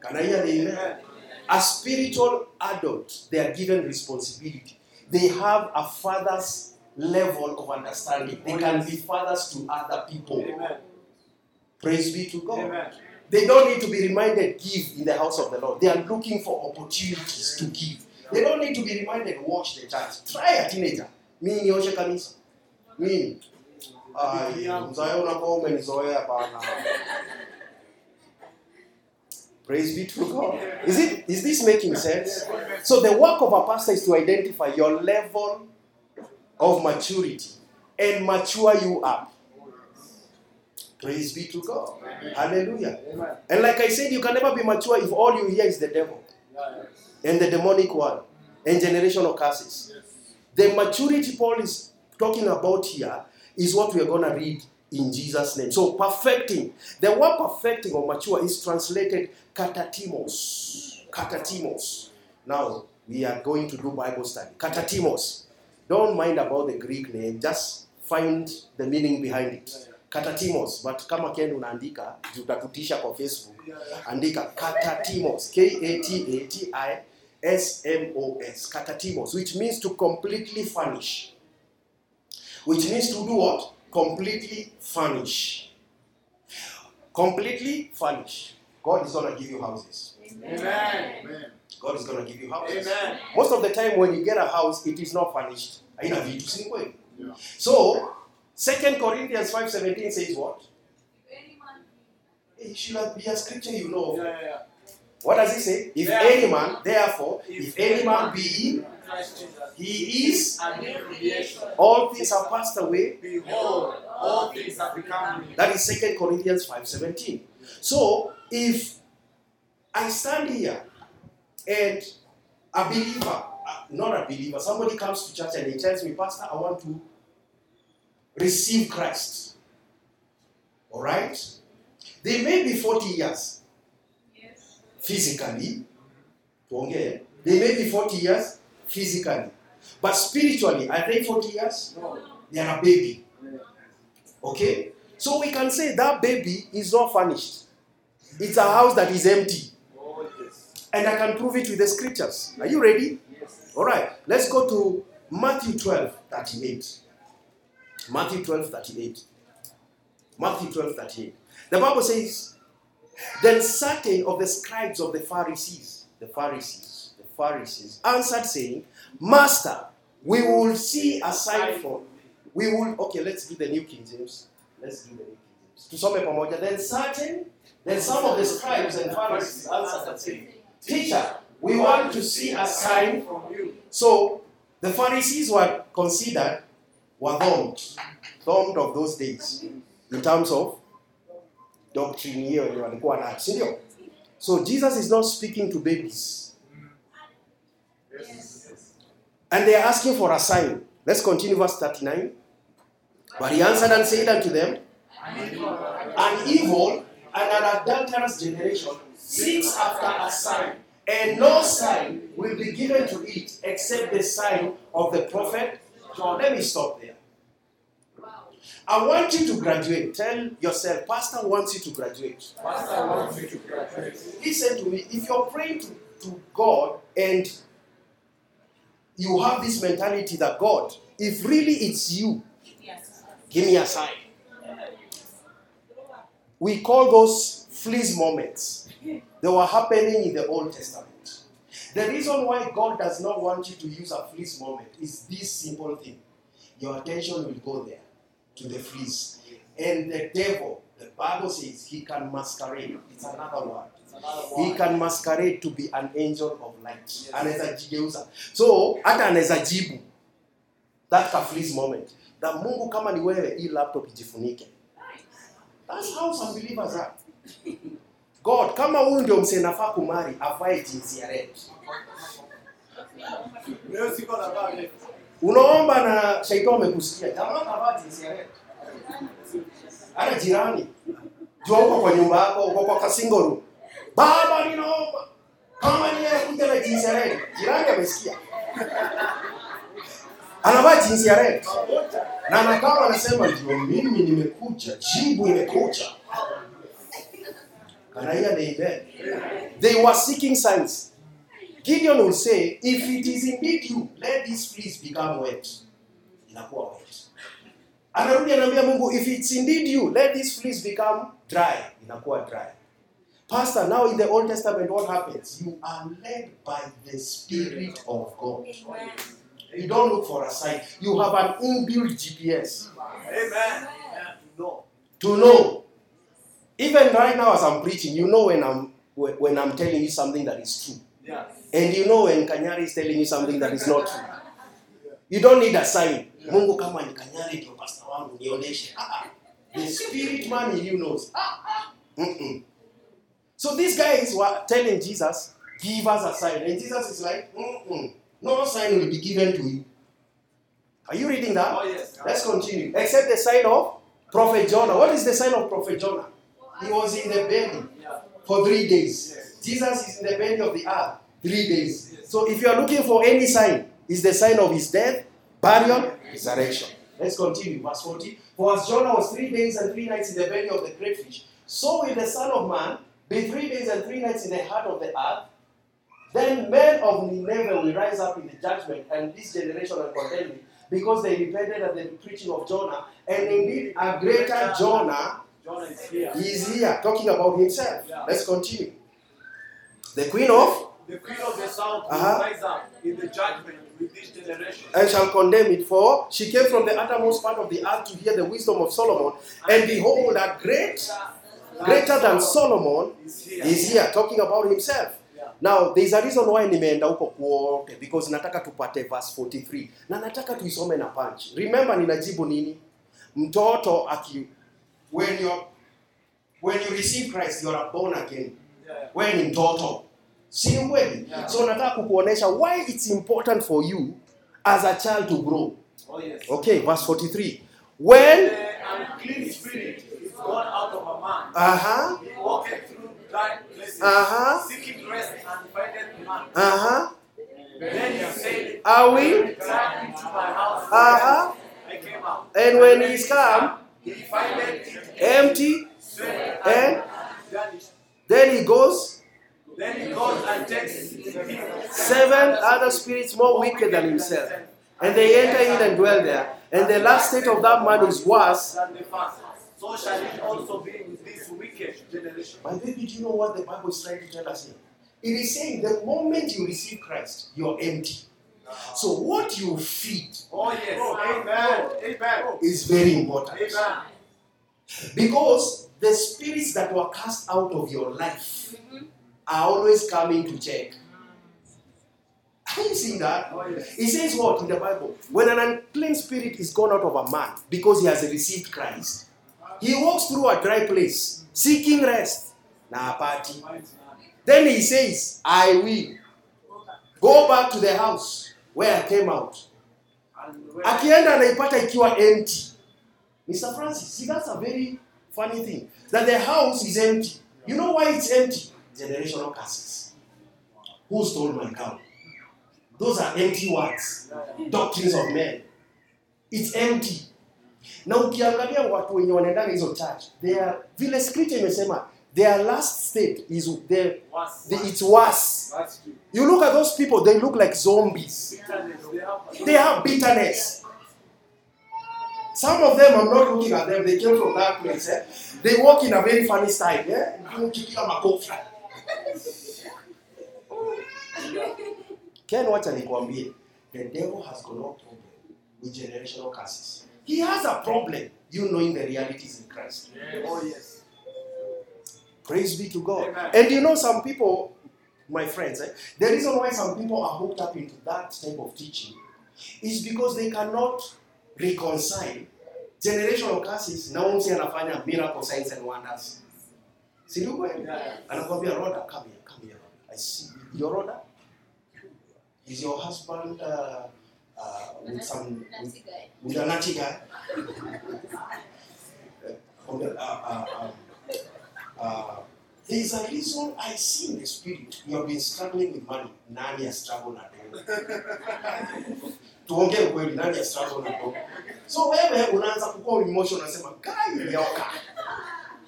[SPEAKER 1] Can I hear the amen? A spiritual adult, they are given responsibility. They have a father's level of understanding. They can be fathers to other people. Praise be to God.
[SPEAKER 3] Amen.
[SPEAKER 1] They don't need to be reminded, give in the house of the Lord. They are looking for opportunities to give. They don't need to be reminded, watch the church. Try a teenager. Mimi nioshe kanisa. Mimi. Mzae unakuwa umenizoea bana. Praise be to God. Is it is this making sense? So the work of a pastor is to identify your level of maturity and mature you up. Praise be to God. Hallelujah. And like I said, you can never be mature if all you hear is the devil and the demonic one and generational curses. The maturity Paul is talking about here is what we are going to read in Jesus' name. So, perfecting. The word perfecting or mature is translated katatimos. Katatimos. Now, we are going to do Bible study. Katatimos. Don't mind about the Greek name, just find the meaning behind it. Katatimos. But kama Ken unaandika, utakutisha kwa Facebook. Andika katatimos. K A T A T I S M O S. Katatimos, which means to completely furnish. Which means to do what? Completely furnish. Completely furnish. God is going to give you houses.
[SPEAKER 3] Amen.
[SPEAKER 1] God is going to give you houses.
[SPEAKER 3] Amen.
[SPEAKER 1] Most of the time when you get a house, it is not furnished. Haina vitu, si ni kweli?
[SPEAKER 3] Yeah.
[SPEAKER 1] So, 2 Corinthians 5.17 says what? It should be a scripture you know.
[SPEAKER 3] Yeah, yeah, yeah.
[SPEAKER 1] What does it say? If
[SPEAKER 3] Yeah.
[SPEAKER 1] any man, therefore, if any man be in,
[SPEAKER 3] Christ Jesus.
[SPEAKER 1] he is,
[SPEAKER 3] A new creation.
[SPEAKER 1] all things have passed away.
[SPEAKER 3] Behold, all things have become new.
[SPEAKER 1] That is 2 Corinthians 5.17. So, if I stand here and a believer, uh, not a believer, somebody comes to church and he tells me, Pastor, I want to receive Christ. All right? They may be 40 years physically, they may be 40 years physically. But spiritually are they 40 years?
[SPEAKER 3] No.
[SPEAKER 1] they are a baby. Okay? So we can say that baby is not furnished. It's a house that is empty.
[SPEAKER 3] Oh, yes.
[SPEAKER 1] and i can prove it with the scriptures. Are you ready?
[SPEAKER 3] Yes.
[SPEAKER 1] all right. Let's go to matthew 12 38 matthew 12 38 matthew 12 38 the bible says then certain of the scribes of the pharisees the pharisees pharisees answered saying master we will see a sign from we will okay let's do the new king james. Let's do the new king james. Tusome pamoja then certain then some of the scribes and pharisees answered said teacher we want to see a sign
[SPEAKER 3] from you.
[SPEAKER 1] so the pharisees were considered were thorned thorned of those days. In terms of doctrine so jesus is not speaking to babies
[SPEAKER 3] Yes.
[SPEAKER 1] And they are asking for a sign. Let's continue verse 39. But he answered and said unto them, An evil and an adulterous generation seeks after a sign, and no sign will be given to it except the sign of the prophet Jonah. Let me stop there. I want you to graduate. Tell yourself, Pastor wants you to graduate.
[SPEAKER 3] Pastor wants me to graduate.
[SPEAKER 1] Listen to me. If you're praying to, to God and you have this mentality that God, if really it's you, give me a sign. We call those fleece moments. They were happening in the Old Testament. The reason why God does not want you to use a fleece moment is this simple thing. Your attention will go there to the fleece. And the devil, the Bible says, he can masquerade. It's another word. He can masquerade to be an angel of light.
[SPEAKER 3] Yes.
[SPEAKER 1] anaweza jigeuza. So hata anaweza jibu. That kaflis moment. That mungu kama ni wewe hii laptop ijifunike. That's how some believers are. God kama huyu ndio msee nafaa kumari avae jinsi ya red.
[SPEAKER 3] Na
[SPEAKER 1] unaomba na shaitani amekusikia? Jamaa kavaa jinsi ya red. Hata jirani. Jua uko kwa nyumba yako uko kwa kasingo room baba ninaomba kama ni yeye kuja na jinsi ya red jirani amesikia anavaa jinsi ya red na anakaa anasema ndio mimi nimekuja jibu imekuja Can I hear amen? They were seeking signs. Gideon will say, if it is indeed you, let this fleece become wet. Inakuwa wet. Anarudi anaambia Mungu, if it's indeed you, let this fleece become dry. Inakuwa dry. Pastor, now in the Old Testament, what happens? You are led by the Spirit of God. You don't look for a sign. You have an inbuilt GPS
[SPEAKER 3] Amen. No.
[SPEAKER 1] to know. Even right now, as I'm preaching, you know when I'm when when I'm telling you something that is true.
[SPEAKER 3] Yeah.
[SPEAKER 1] And you know when Kanyari is telling you something that is not true. You don't need a sign. Mungu kama ni Kanyari ndio pastor wangu nionyeshe. Ah, ah. The spirit man in you knows. Ah, ah. Mm-mm. So these guys were telling Jesus, give us a sign. And Jesus is like, Mm-mm. no sign will be given to you. Are you reading that?
[SPEAKER 3] Oh, yes.
[SPEAKER 1] Let's continue. Except the sign of Prophet Jonah. What is the sign of Prophet Jonah? He was in the belly for three days.
[SPEAKER 3] Yes.
[SPEAKER 1] Jesus is in the belly of the earth three days.
[SPEAKER 3] Yes.
[SPEAKER 1] So if you are looking for any sign, is the sign of his death, burial, resurrection. Let's continue. Verse 40. For as Jonah was three days and three nights in the belly of the great fish, so will the Son of Man be three days and three nights in the heart of the earth. Then men of Nineveh will rise up in the judgment, and this generation will condemn me, because they repented at the preaching of Jonah. And indeed, a greater Jonah
[SPEAKER 3] Jonah is here.
[SPEAKER 1] he is here talking about himself.
[SPEAKER 3] Yeah.
[SPEAKER 1] Let's continue. The queen of
[SPEAKER 3] The queen of the south will
[SPEAKER 1] Uh-huh.
[SPEAKER 3] rise up in the judgment with this generation.
[SPEAKER 1] and shall condemn it, for she came from the uttermost part of the earth to hear the wisdom of Solomon. And behold, a great, greater than Solomon
[SPEAKER 3] is here.
[SPEAKER 1] talking about himself. Now, there is a reason why nimeenda huko kuote because nataka tupate verse 43 na nataka tuisome na punch. Remember ninajibu nini? Mtoto aki when you when you receive Christ you are born again.
[SPEAKER 3] Yeah.
[SPEAKER 1] wewe ni mtoto si kweli
[SPEAKER 3] Yeah.
[SPEAKER 1] so nataka kukuonesha why it's important for you as a child to grow
[SPEAKER 3] Oh, yes.
[SPEAKER 1] okay verse 43 when
[SPEAKER 3] The unclean spirit is gone out man.
[SPEAKER 1] uh-huh
[SPEAKER 3] He walketh through dry places,
[SPEAKER 1] Uh-huh.
[SPEAKER 3] seeking rest and findeth none.
[SPEAKER 1] Uh-huh.
[SPEAKER 3] Then he said,
[SPEAKER 1] Are we?
[SPEAKER 3] Return into my house.
[SPEAKER 1] Uh-huh.
[SPEAKER 3] I came out.
[SPEAKER 1] And when he's come,
[SPEAKER 3] He findeth it
[SPEAKER 1] empty, and then he goes,
[SPEAKER 3] Then he goes and takes
[SPEAKER 1] seven other spirits more wicked than himself. And they enter in and dwell there. And the last state of that man is worse.
[SPEAKER 3] than the first. So shall it also be with this wicked generation.
[SPEAKER 1] My baby, do you know what the Bible is trying to tell us here? It is saying the moment you receive Christ, you're empty. Ah. So what you feed
[SPEAKER 3] Oh yes. Oh, ah. Amen. Amen.
[SPEAKER 1] is very important.
[SPEAKER 3] Amen.
[SPEAKER 1] Because the spirits that were cast out of your life mm-hmm. are always coming to check. Are you seeing that?
[SPEAKER 3] Oh yes.
[SPEAKER 1] It says what in the Bible? When an unclean spirit is gone out of a man because he has received Christ, he walks through a dry place seeking rest. Na party. Then he says, I will go back to the house where I came out. Akienda anaipata ikiwa empty. Mr. Francis, see that's a very funny thing. That the house is empty. You know why it's empty? Generational curses. Who stole my cow? Those are empty words. Doctrines of men. It's empty. Na ukiangalia watu wenye wanaendanga hizo church, their vile scripture imesema, their last state is their, the, it's worse. You look at those people, they look like zombies.
[SPEAKER 3] They have
[SPEAKER 1] bitterness. Some of them, I'm not looking at them, they came from that place. Eh? They walk in a very funny style. Eh? Ken, wacha nikwambie, the devil has got no with generational curses. He has a problem, you knowing the realities in Christ.
[SPEAKER 3] Oh yes.
[SPEAKER 1] Praise be to God.
[SPEAKER 3] Amen.
[SPEAKER 1] And you know, some people, my friends, eh, the reason why some people are hooked up into that type of teaching is because they cannot reconcile generational curses na umsi anafanya miracle signs and wonders. Si ndio kweli?
[SPEAKER 3] Yeah.
[SPEAKER 1] Anakwambia Rhoda, come here, come here. I see your Rhoda. Is your husband uh, uh, with some with, with a nutty guy? Uh, uh, uh, um, uh, there is a reason I see in the spirit you have been struggling with money. Nani has struggled na all? Tuongee ukweli, nani do? So wewe unaanza kukua emotion, unasema guy ilioka,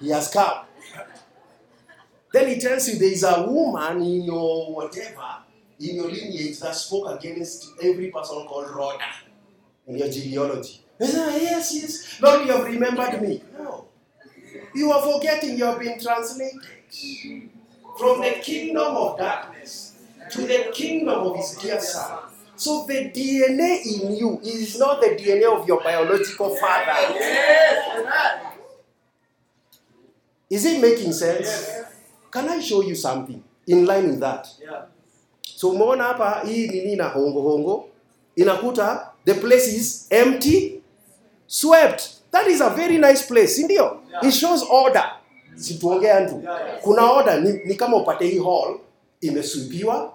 [SPEAKER 1] he has come. Then he tells you there is a woman in your whatever, in your lineage that spoke against every person called Rhoda in your genealogy. Say, ah, yes, yes, Lord, you have remembered me. No. You are forgetting you have been translated from the kingdom of darkness to the kingdom of his dear son. So the DNA in you is not the DNA of your biological father. Is it making sense? Can I show you something in line with that?
[SPEAKER 3] Yeah.
[SPEAKER 1] So umeona hapa hii nini na hongo hongo inakuta the place is empty swept. That is a very nice place, si ndio?
[SPEAKER 3] Yeah.
[SPEAKER 1] It shows order. Situongea tu. Kuna order ni, ni kama upate hii hall imesweepiwa,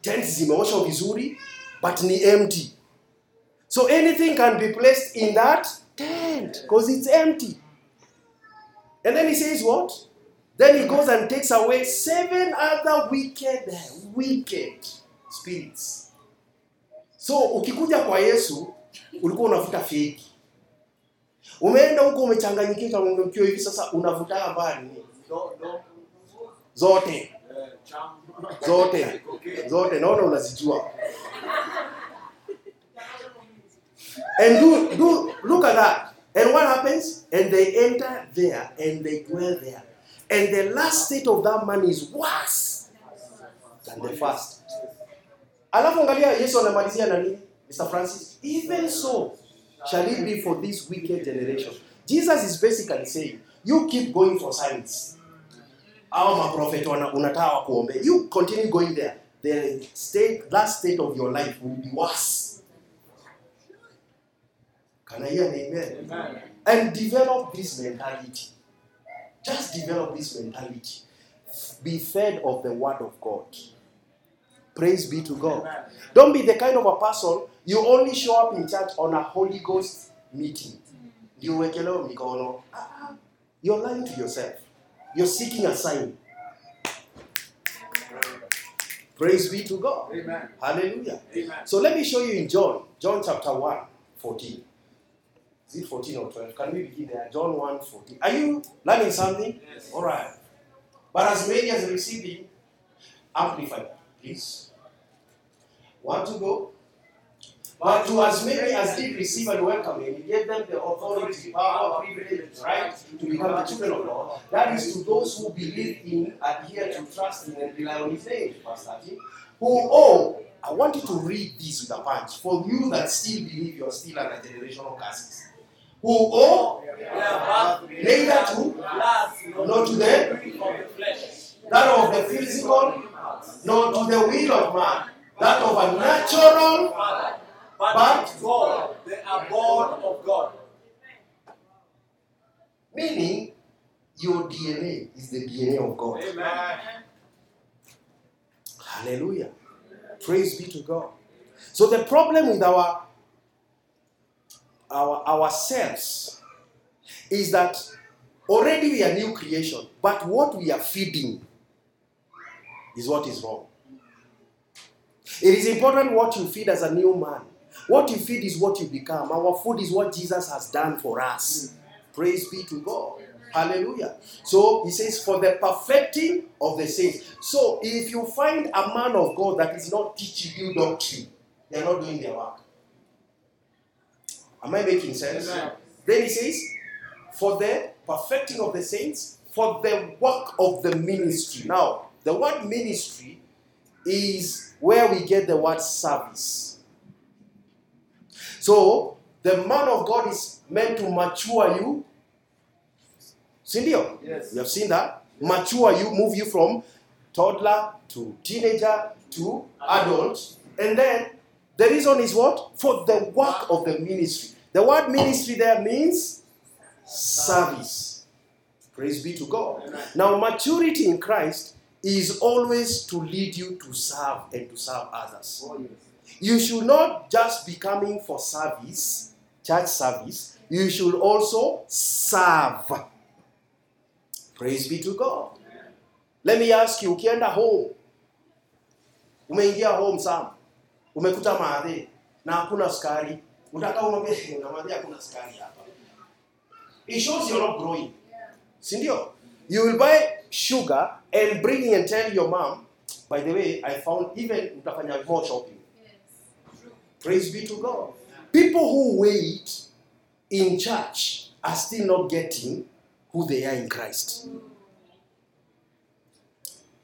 [SPEAKER 1] tents zimeoshwa vizuri but ni empty. So anything can be placed in that tent because it's empty. And then he says what? Then he goes and takes away seven other wicked, wicked spirits. So ukikuja kwa Yesu ulikuwa unavuta feki. Umeenda huko umechanganyikika ukiwa hivi sasa unavuta
[SPEAKER 3] do,
[SPEAKER 1] zote zote zote naona unazijua. And do, do look at that. And what happens? And they enter there and they dwell there. And the last state of that man is worse than the first. Alafu angalia Yesu anamalizia na nini? Mr. Francis, even so shall it be for this wicked generation. Jesus is basically saying, you keep going for signs. Au maprofet unataka kuombe. You continue going there. The state, last state of your life will be worse. Can I hear an amen?
[SPEAKER 3] Amen.
[SPEAKER 1] and develop this mentality. Just develop this mentality. Be fed of the word of God. Praise be to God.
[SPEAKER 3] Amen.
[SPEAKER 1] Don't be the kind of a person you only show up in church on a Holy Ghost meeting. You wekelewa mikono. Ah, ah. You're lying to yourself. You're seeking a sign. Praise be to God.
[SPEAKER 3] Amen.
[SPEAKER 1] Hallelujah.
[SPEAKER 3] Amen.
[SPEAKER 1] So let me show you in John, John chapter 1, 14. Is it 14 or 12? Can we begin there? John 1, 14. Are you learning something?
[SPEAKER 3] Yes.
[SPEAKER 1] All right. But as many as received him, amplify, please. Want to go? But to as many as did receive and welcome him, he gave them the authority, power, privilege, right to become the children of God. That is to those who believe in, adhere to, trust in, and rely on his name. Pastor 13. Who, oh, I want you to read this with a punch. For you that still believe you are still under generational curses. Who, oh, neither to, not to them, that of the physical, nor to the will of man, that of a natural,
[SPEAKER 3] But God, they are born of God.
[SPEAKER 1] meaning your DNA is the DNA of God.
[SPEAKER 3] Amen.
[SPEAKER 1] Hallelujah. Praise be to God. So the problem with our our ourselves is that already we are new creation, but what we are feeding is what is wrong. It is important what you feed as a new man. What you feed is what you become. Our food is what Jesus has done for us. Praise be to God. Hallelujah. So he says, for the perfecting of the saints. So if you find a man of God that is not teaching you doctrine, they're not doing their work. Am I making sense?
[SPEAKER 3] Amen.
[SPEAKER 1] Then he says, for the perfecting of the saints, for the work of the ministry. Now, the word ministry is where we get the word service. So, the man of God is meant to mature you. Sindio?
[SPEAKER 3] Yes.
[SPEAKER 1] You have seen that? Mature you, move you from toddler to teenager to adult. And then the reason is what? For the work of the ministry. The word ministry there means service. Praise be to God. Now, maturity in Christ is always to lead you to serve and to serve others. You should not just be coming for service, church service, you should also serve. Praise be to God. Let me ask you, ukienda home, umeingia home Sam, umekuta maadhi na hakuna sukari, unataka uombe "Eh, na maadhi hakuna sukari hapa. It shows you're not growing. Si ndio? You will buy sugar and bring it and tell your mom, by the way, I found even utafanya more shopping. Praise be to God. People who wait in church are still not getting who they are in Christ.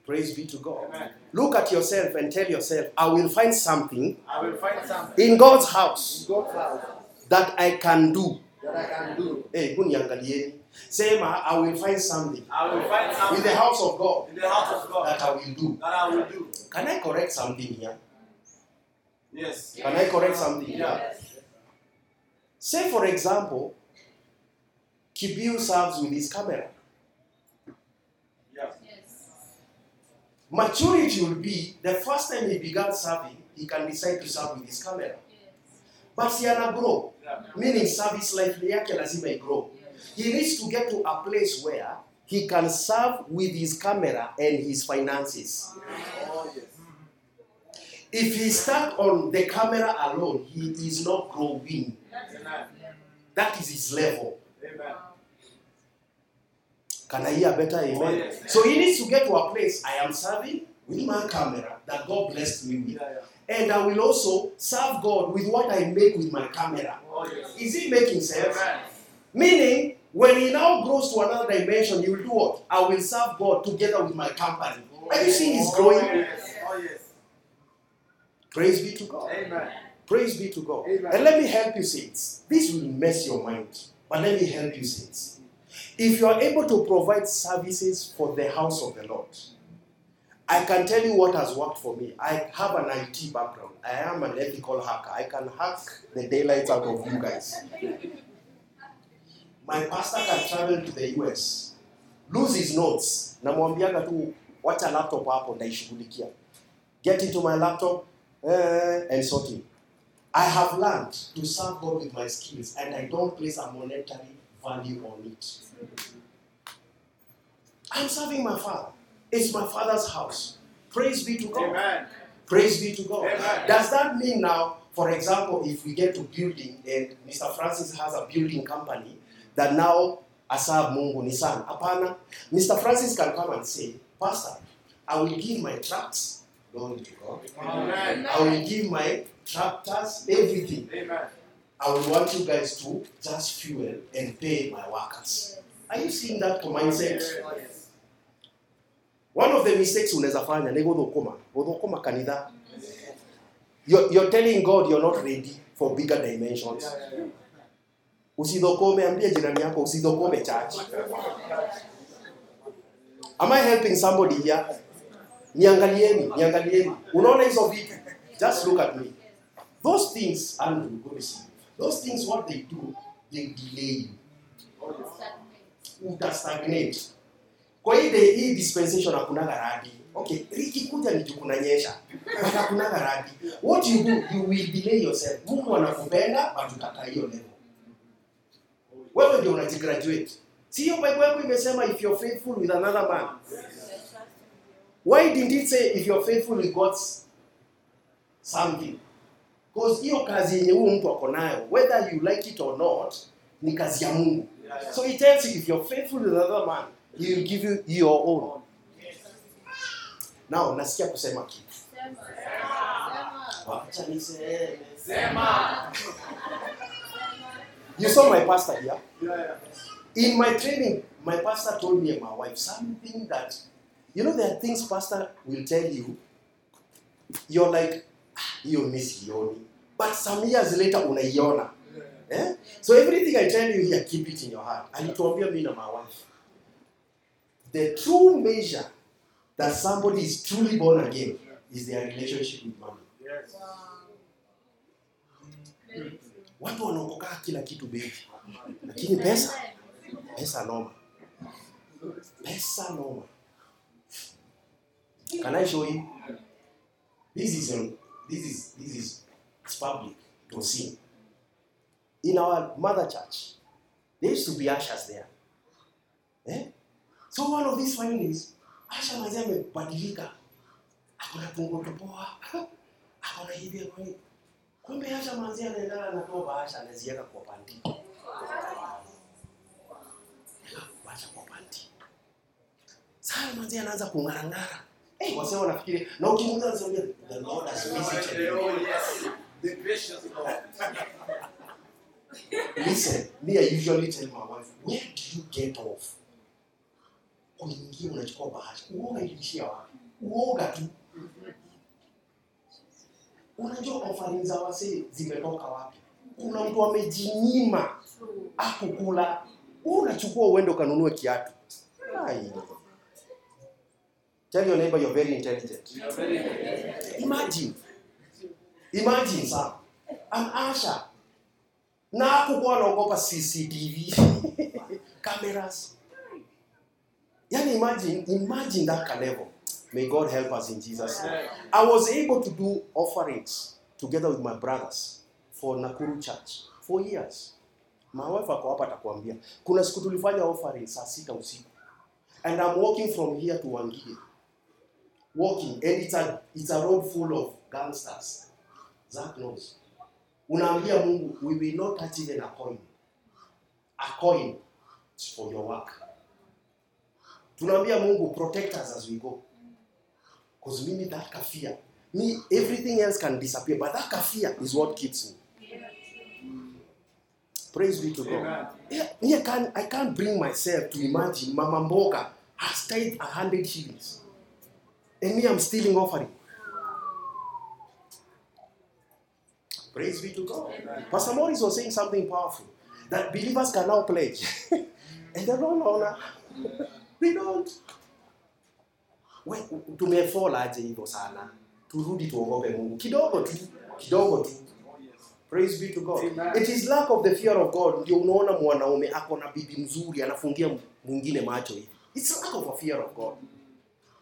[SPEAKER 1] Praise be to God.
[SPEAKER 3] Amen.
[SPEAKER 1] Look at yourself and tell yourself, I will find something
[SPEAKER 3] I will find something
[SPEAKER 1] in God's house, in
[SPEAKER 3] God's house
[SPEAKER 1] that I can do.
[SPEAKER 3] that I can do.
[SPEAKER 1] Hey, kuniangalieni. Sema, I will find something
[SPEAKER 3] I will find something in
[SPEAKER 1] the house of God
[SPEAKER 3] in the house of God
[SPEAKER 1] that I will do.
[SPEAKER 3] that I will do.
[SPEAKER 1] Can I correct something here?
[SPEAKER 3] Yes.
[SPEAKER 1] Can I correct something here?
[SPEAKER 3] Yeah.
[SPEAKER 1] Say, for example, Kibiu serves with his camera. Maturity will be the first time he began serving, he can decide to serve with his camera. But si ana grow, meaning service life yake lazima igrow. He needs to get to a place where he can serve with his camera and his finances.
[SPEAKER 3] Oh, yes.
[SPEAKER 1] If he stuck on the camera alone, he is not growing. That is his level.
[SPEAKER 3] Amen.
[SPEAKER 1] Can I hear a better? Amen.
[SPEAKER 3] Oh, yes.
[SPEAKER 1] So he needs to get to a place I am serving with my camera that God blessed me with.
[SPEAKER 3] Yeah, yeah.
[SPEAKER 1] And I will also serve God with what I make with my camera.
[SPEAKER 3] Oh, yes.
[SPEAKER 1] Is it making sense?
[SPEAKER 3] Amen.
[SPEAKER 1] Meaning, when he now grows to another dimension, he will do what? I will serve God together with my company. Oh, Are you seeing he's
[SPEAKER 3] Oh,
[SPEAKER 1] growing?
[SPEAKER 3] yes. Oh, yes.
[SPEAKER 1] Praise be to God.
[SPEAKER 3] Amen.
[SPEAKER 1] Praise be to God.
[SPEAKER 3] Amen.
[SPEAKER 1] And let me help you, saints. This will mess your mind, but let me help you, saints. If you are able to provide services for the house of the Lord, I can tell you what has worked for me. I have an IT background. I am an ethical hacker. I can hack the daylights out of you guys. My pastor can travel to the US, lose his notes, namwambiaga tu wacha laptop hapo ndaishughulikia. Get into my laptop uh, and sort it. I have learned to serve God with my skills and I don't place a monetary value on it. I'm serving my father. It's my father's house. Praise be to God.
[SPEAKER 3] Amen.
[SPEAKER 1] Praise be to God.
[SPEAKER 3] Amen.
[SPEAKER 1] Does that mean now, for example, if we get to building and Mr. Francis has a building company, that now aserve Mungu ni sana? Hapana. Mr. Francis can come and say, Pastor, I will give my trucks, glory to God.
[SPEAKER 3] Amen.
[SPEAKER 1] I will give my tractors, everything.
[SPEAKER 3] Amen.
[SPEAKER 1] I will want you guys to just fuel and pay my workers. Are you seeing that mindset?
[SPEAKER 3] Yes.
[SPEAKER 1] One of the mistakes unaweza fanya ni gũthũkũma kanitha. Mm-hmm. You're, you're telling God you're not ready for bigger dimensions. Usidhokome, ambia jirani yako usidhokome church. Am I helping somebody here? Niangalieni, niangalieni. Unaona hizo vitu? Just look at me. Those things, go receive. Those things, what they do, they delay you. Utastagnate. Kwa hii dispensation hakunaga radi. Okay, ikikuja ni kunanyesha. But radi. What you do, you will delay yourself. Mungu anakupenda but hiyo level. Wewe ndio unajigraduate. Si hiyo Bible yako imesema if you're faithful with another man. Why didn't it say if you're faithful with God's something? Because hiyo kazi yenye huyu mtu ako nayo, whether you like it or not, ni kazi ya Mungu. So he tells you if you're faithful with another man, he will give you your own. Now nasikia kusema kitu. Wacha niseme. You saw my pastor here.
[SPEAKER 3] Yeah.
[SPEAKER 1] In my training, my pastor told me and my wife something that, you know, there are things pastor will tell you. You're like, "Ah, hiyo mi sioni. But some years later unaiona. Eh? So everything I tell you here, keep it in your heart. Alituambia mi na my wife. The true measure that somebody is truly born again is their relationship with money.
[SPEAKER 3] Yes.
[SPEAKER 1] Watu wanaokokaa kila kitu baby. Lakini pesa, pesa noma. Pesa noma. Can I show you? This is on, this is this is it's public to see. In our mother church, there used to be ushers there. Eh? So one of these findings, Asha mazee amebadilika. Akona tungo topoa. [LAUGHS] Akona hivi akona. Kumbe Asha manzi anaendana na toba asha anaziweka kwa panti. Wacha kwa panti. Sasa manzi anaanza kung'arang'ara. Eh, wase wanafikiri na ukimuuliza anasema the Lord has visited you.
[SPEAKER 3] Yes. The gracious Lord.
[SPEAKER 1] Listen, me I usually tell my wife, where do you get off? Kuingia unachukua bahasha. Uoga ilishia wapi? Uoga tu. Unajua offering za wasee zimetoka wapi? Kuna mtu amejinyima akukula. Unachukua uende ukanunue kiatu. Ai. Tell your neighbor you're very intelligent. Imagine. Imagine sir. I'm Asha. Na hakukuwa anaogopa CCTV [LAUGHS] cameras. Yani imagine, imagine that kind level. May God help us in Jesus' name. I was able to do offerings together with my brothers for Nakuru Church for years. My wife ako hapa atakwambia. Kuna siku tulifanya offering saa sita usiku. And I'm walking from here to Wangige. Walking and it's a, it's a road full of gangsters. Zach knows. Unaambia Mungu, we will not touch even a coin. A coin for your work. Tunaambia Mungu, protect us as we go. Because mimi that kafia, me everything else can disappear, but that kafia is what keeps me. Praise be to God.
[SPEAKER 3] Amen.
[SPEAKER 1] Yeah, me, I can't, bring myself to imagine Mama Mboga has tithed a hundred shillings. And me, I'm stealing offering. Praise be to God. Pastor Morris was saying something powerful that believers can now pledge. [LAUGHS] and they don't honor. They don't. We, tumefall aje hivyo sana. Turudi tuogope Mungu. Kidogo tu. Kidogo tu. Praise be to God.
[SPEAKER 3] Amen.
[SPEAKER 1] It is lack of the fear of God ndio unaona mwanaume ako na bibi mzuri anafungia mwingine macho hivi. It's lack of a fear of God.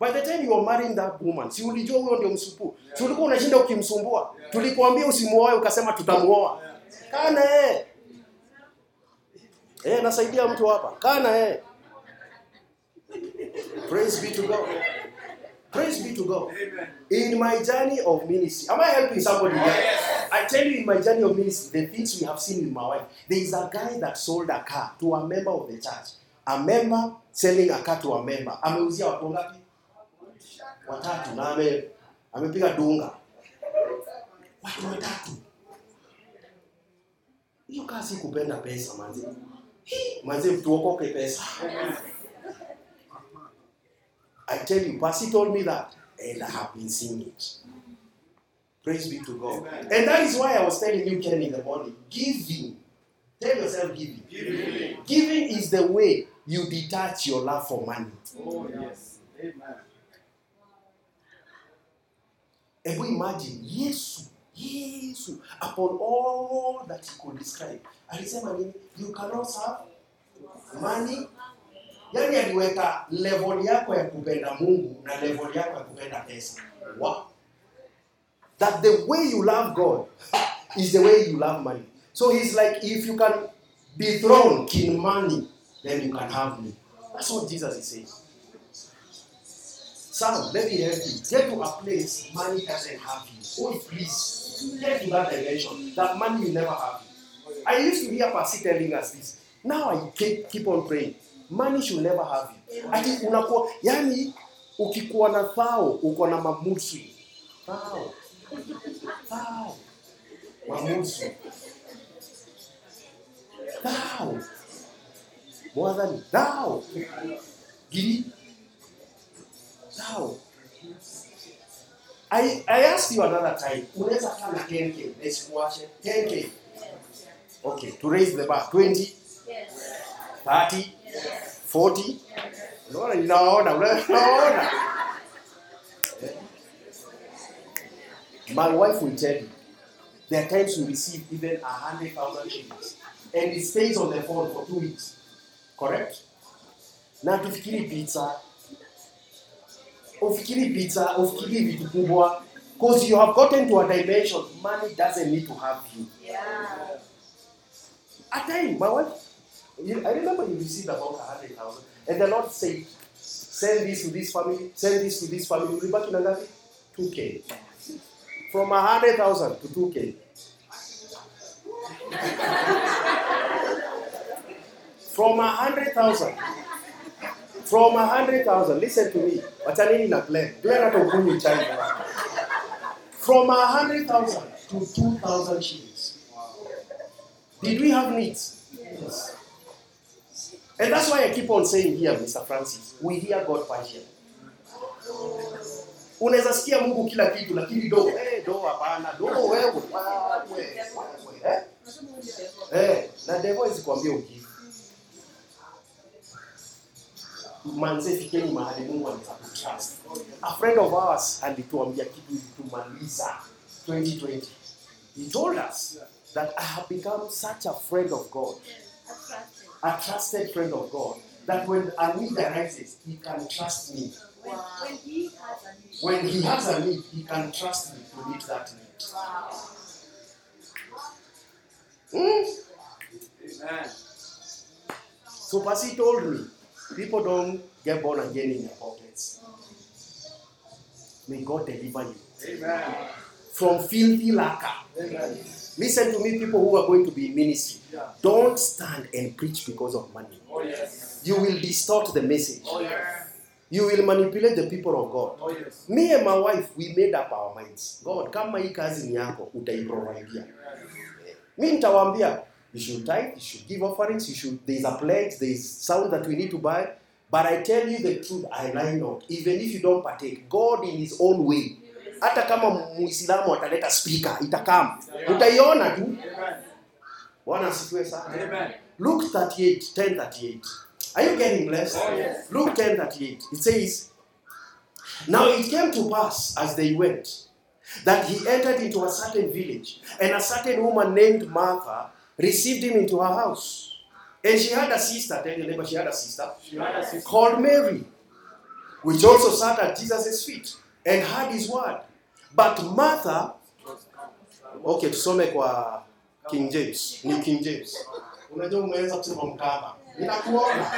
[SPEAKER 1] By the time you are marrying that woman, si ulijua huyo ndio msupu. Si ulikuwa unashinda ukimsumbua. tulikwambia usimuoe ukasema tutamuoa. Kaa na yeye. Eh, nasaidia mtu hapa. Kana eh. Praise be to God. Praise be to God.
[SPEAKER 3] Amen.
[SPEAKER 1] In my journey of ministry, am I helping somebody here?
[SPEAKER 3] Yes.
[SPEAKER 1] I tell you, in my journey of ministry, the things we have seen with my wife. There is a guy that sold a car to a member of the church. A member selling a car to a member. Ameuzia watu ngapi? Watatu na ame amepiga dunga. Watu watatu. Hiyo kazi kupenda pesa manzi. Manzi tuokoke pesa. I tell you, Pasi told me that, and I have been seeing it. Praise be to God.
[SPEAKER 3] Amen.
[SPEAKER 1] And that is why I was telling you, Ken, in the morning, giving. Tell yourself giving.
[SPEAKER 3] Giving.
[SPEAKER 1] Giving is the way you detach your love for money.
[SPEAKER 3] Oh, yes. Amen.
[SPEAKER 1] And imagine, Yesu, Yesu, upon all that he could describe, alisema nini? You cannot have money. Yani aliweka level yako ya kupenda Mungu na level yako ya kupenda pesa. Wow. That the way you love God [LAUGHS] is the way you love money. So he's like, if you can dethrone King Money, then you can have me. That's what Jesus is saying. Son, let me help you. Get to a place money doesn't have you. Oh, please. Get to that dimension. That money will never have you. I used to hear Pasi telling us this. Now I keep, keep on praying. Money should never have you. Ati unakuwa, yani ukikuwa na thao, uko na mamusu. Thao. Thao. Mamusu. Thao. Mwathani, thao. Giri. Thao. I, I asked you another time, unaweza kaa na 10k, nisikuache 10k. Okay, to raise the bar 20, 30, 40. Unaona ninaona, unaona. My wife will tell you, there are times you receive even a hundred thousand shillings, and it stays on the phone for two weeks. Correct? Na tufikiri pizza, ufikiri pizza, ufikiri vitu kubwa, because you have gotten to a dimension, money doesn't need to have you. At time, my wife, I remember you received about a hundred thousand, and the Lord said, send this to this family, send this to this family. Ulibaki na ngapi? 2k. From a hundred thousand to 2k. [LAUGHS] From a hundred thousand. From a hundred thousand. Listen to me. Wacha nini na plan plan hata ukunywi chai. From a hundred thousand to two thousand shillings. Did we have needs? Yes. And that's why I keep on saying here, Mr. Francis, we hear God partially. Unaweza sikia Mungu kila kitu lakini do, eh, do hapana, do wewe, wewe, eh? Eh, na devil is kuambia Manze mahali Mungu anaweza kutrust. A friend of ours alituambia kitu ilitumaliza 2020. He told us that I have become such a friend of God, a trusted friend of God, that when a need arises, he can trust me. When he has a need, he can trust me to meet that need. Hmm?
[SPEAKER 3] Amen.
[SPEAKER 1] So Pasi told me, people don't get born again in their pockets. May God deliver you
[SPEAKER 3] Amen.
[SPEAKER 1] from filthy lacquer.
[SPEAKER 3] Amen.
[SPEAKER 1] Listen to me, people who are going to be in ministry.
[SPEAKER 3] Yeah.
[SPEAKER 1] Don't stand and preach because of money.
[SPEAKER 3] Oh, yes.
[SPEAKER 1] You will distort the message.
[SPEAKER 3] Oh, yes.
[SPEAKER 1] You will manipulate the people of God.
[SPEAKER 3] Oh, yes.
[SPEAKER 1] Me and my wife, we made up our minds. God, kama hii kazi ni yako, utaiprovidea. Mi nitawaambia, you should tithe, you should give offerings, you should, there is a pledge, there is sound that we need to buy. But I tell you the truth, I lie not. Even if you don't partake, God in his own way. Hata kama Muislamu ataleta speaker, itakam. Utaiona tu. Bwana asifiwe sana. Luke 38, 10 38. Are you getting blessed?
[SPEAKER 3] Oh, yes.
[SPEAKER 1] Luke 10 38. It says, Now it came to pass as they went that he entered into a certain village, and a certain woman named Martha received him into her house. And she had a sister, tell your neighbor, she had a sister
[SPEAKER 3] She had a sister.
[SPEAKER 1] called Mary, which also sat at Jesus' feet and heard his word. But Martha, okay, tusome kwa King James, New King James. Unajua umeweza kusema mkamba. Ninakuona.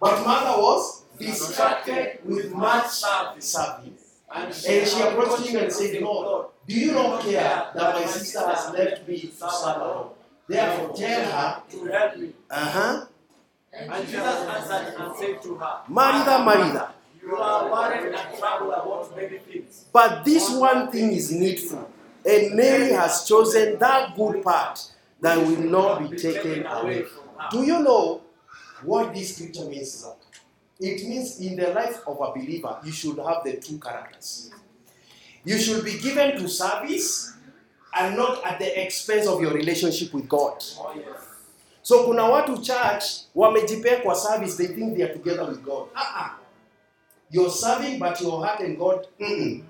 [SPEAKER 1] But Martha was distracted with much serving.
[SPEAKER 3] And
[SPEAKER 1] she approached him and said, Lord, do you not care that my sister has left me to serve alone? Therefore, tell her,
[SPEAKER 3] to help me.
[SPEAKER 1] uh huh,
[SPEAKER 3] And Jesus answered and said to her,
[SPEAKER 1] Martha, Martha,
[SPEAKER 3] You are worried and troubled about many things.
[SPEAKER 1] but this one thing is needful, and Mary has chosen that good part that will not be taken away. Do you know what this scripture means? It means in the life of a believer, you should have the two characters. You should be given to service and not at the expense of your relationship with God. So kuna watu church wamejipea kwa service, they think they are together with God. Uh-uh. You're serving but your heart and God. Mm-mm.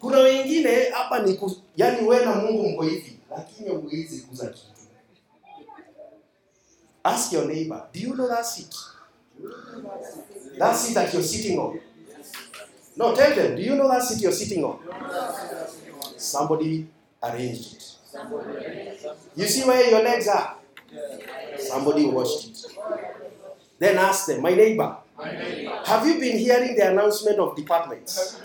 [SPEAKER 1] Kuna wengine hapa ni ku, yani wewe na Mungu mko hivi, lakini huwezi kuza kitu. Ask your neighbor, do you know that seat? That seat that you're sitting on. No, tell them, do you know that seat you're sitting on? Somebody arranged it. You see where your legs are? Somebody washed it. Then ask them, my neighbor, have you been hearing the announcement of departments?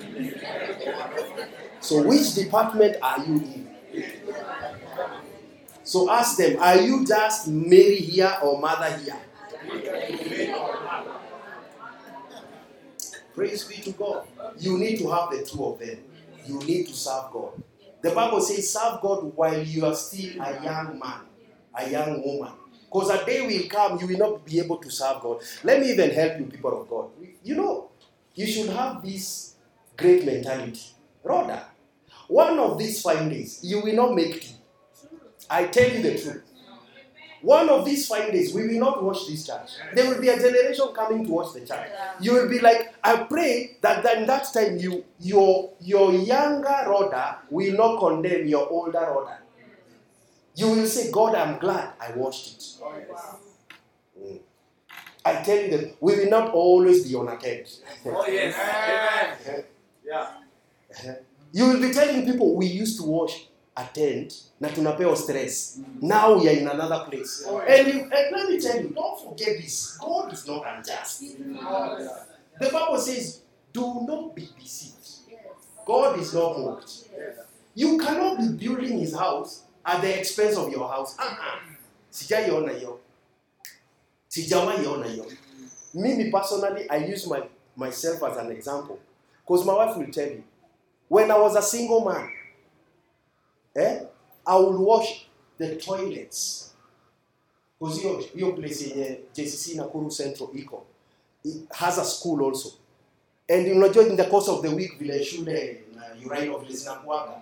[SPEAKER 1] So, which department are you in? So, ask them, are you just Mary here or Martha here? Praise be to God. You need to have the two of them. You need to serve God. The Bible says, serve God while you are still a young man, a young woman. Because a day will come, you will not be able to serve God. Let me even help you, people of God. You know, you should have this great mentality. Rather, one of these fine days, you will not make tea. I tell you the truth. One of these fine days, we will not watch this church. There will be a generation coming to watch the church. You will be like, I pray that in that time you your your younger Rhoda will not condemn your older Rhoda. You will say, God, I'm glad I watched it.
[SPEAKER 3] Oh, yes.
[SPEAKER 1] Mm. I tell you that we will not always be on attend.
[SPEAKER 3] Oh, yes. [LAUGHS] Amen. Yeah.
[SPEAKER 1] You will be telling people we used to watch attend na tunapewa stress. Now we are in another place. And, you, and let me tell you, don't forget this. God is not unjust. The Bible says, do not be deceived. God is not mocked. You cannot be building his house at the expense of your house. Uh-uh. Sijaiona hiyo. Sijawaiona hiyo. Mimi personally, I use my, myself as an example. Because my wife will tell you, when I was a single man, eh, I would wash the toilets. Because hiyo hiyo place yenye JCC Nakuru Central iko it has a school also. And in the course of the week vile shule na Uraino vile zinakuwaga,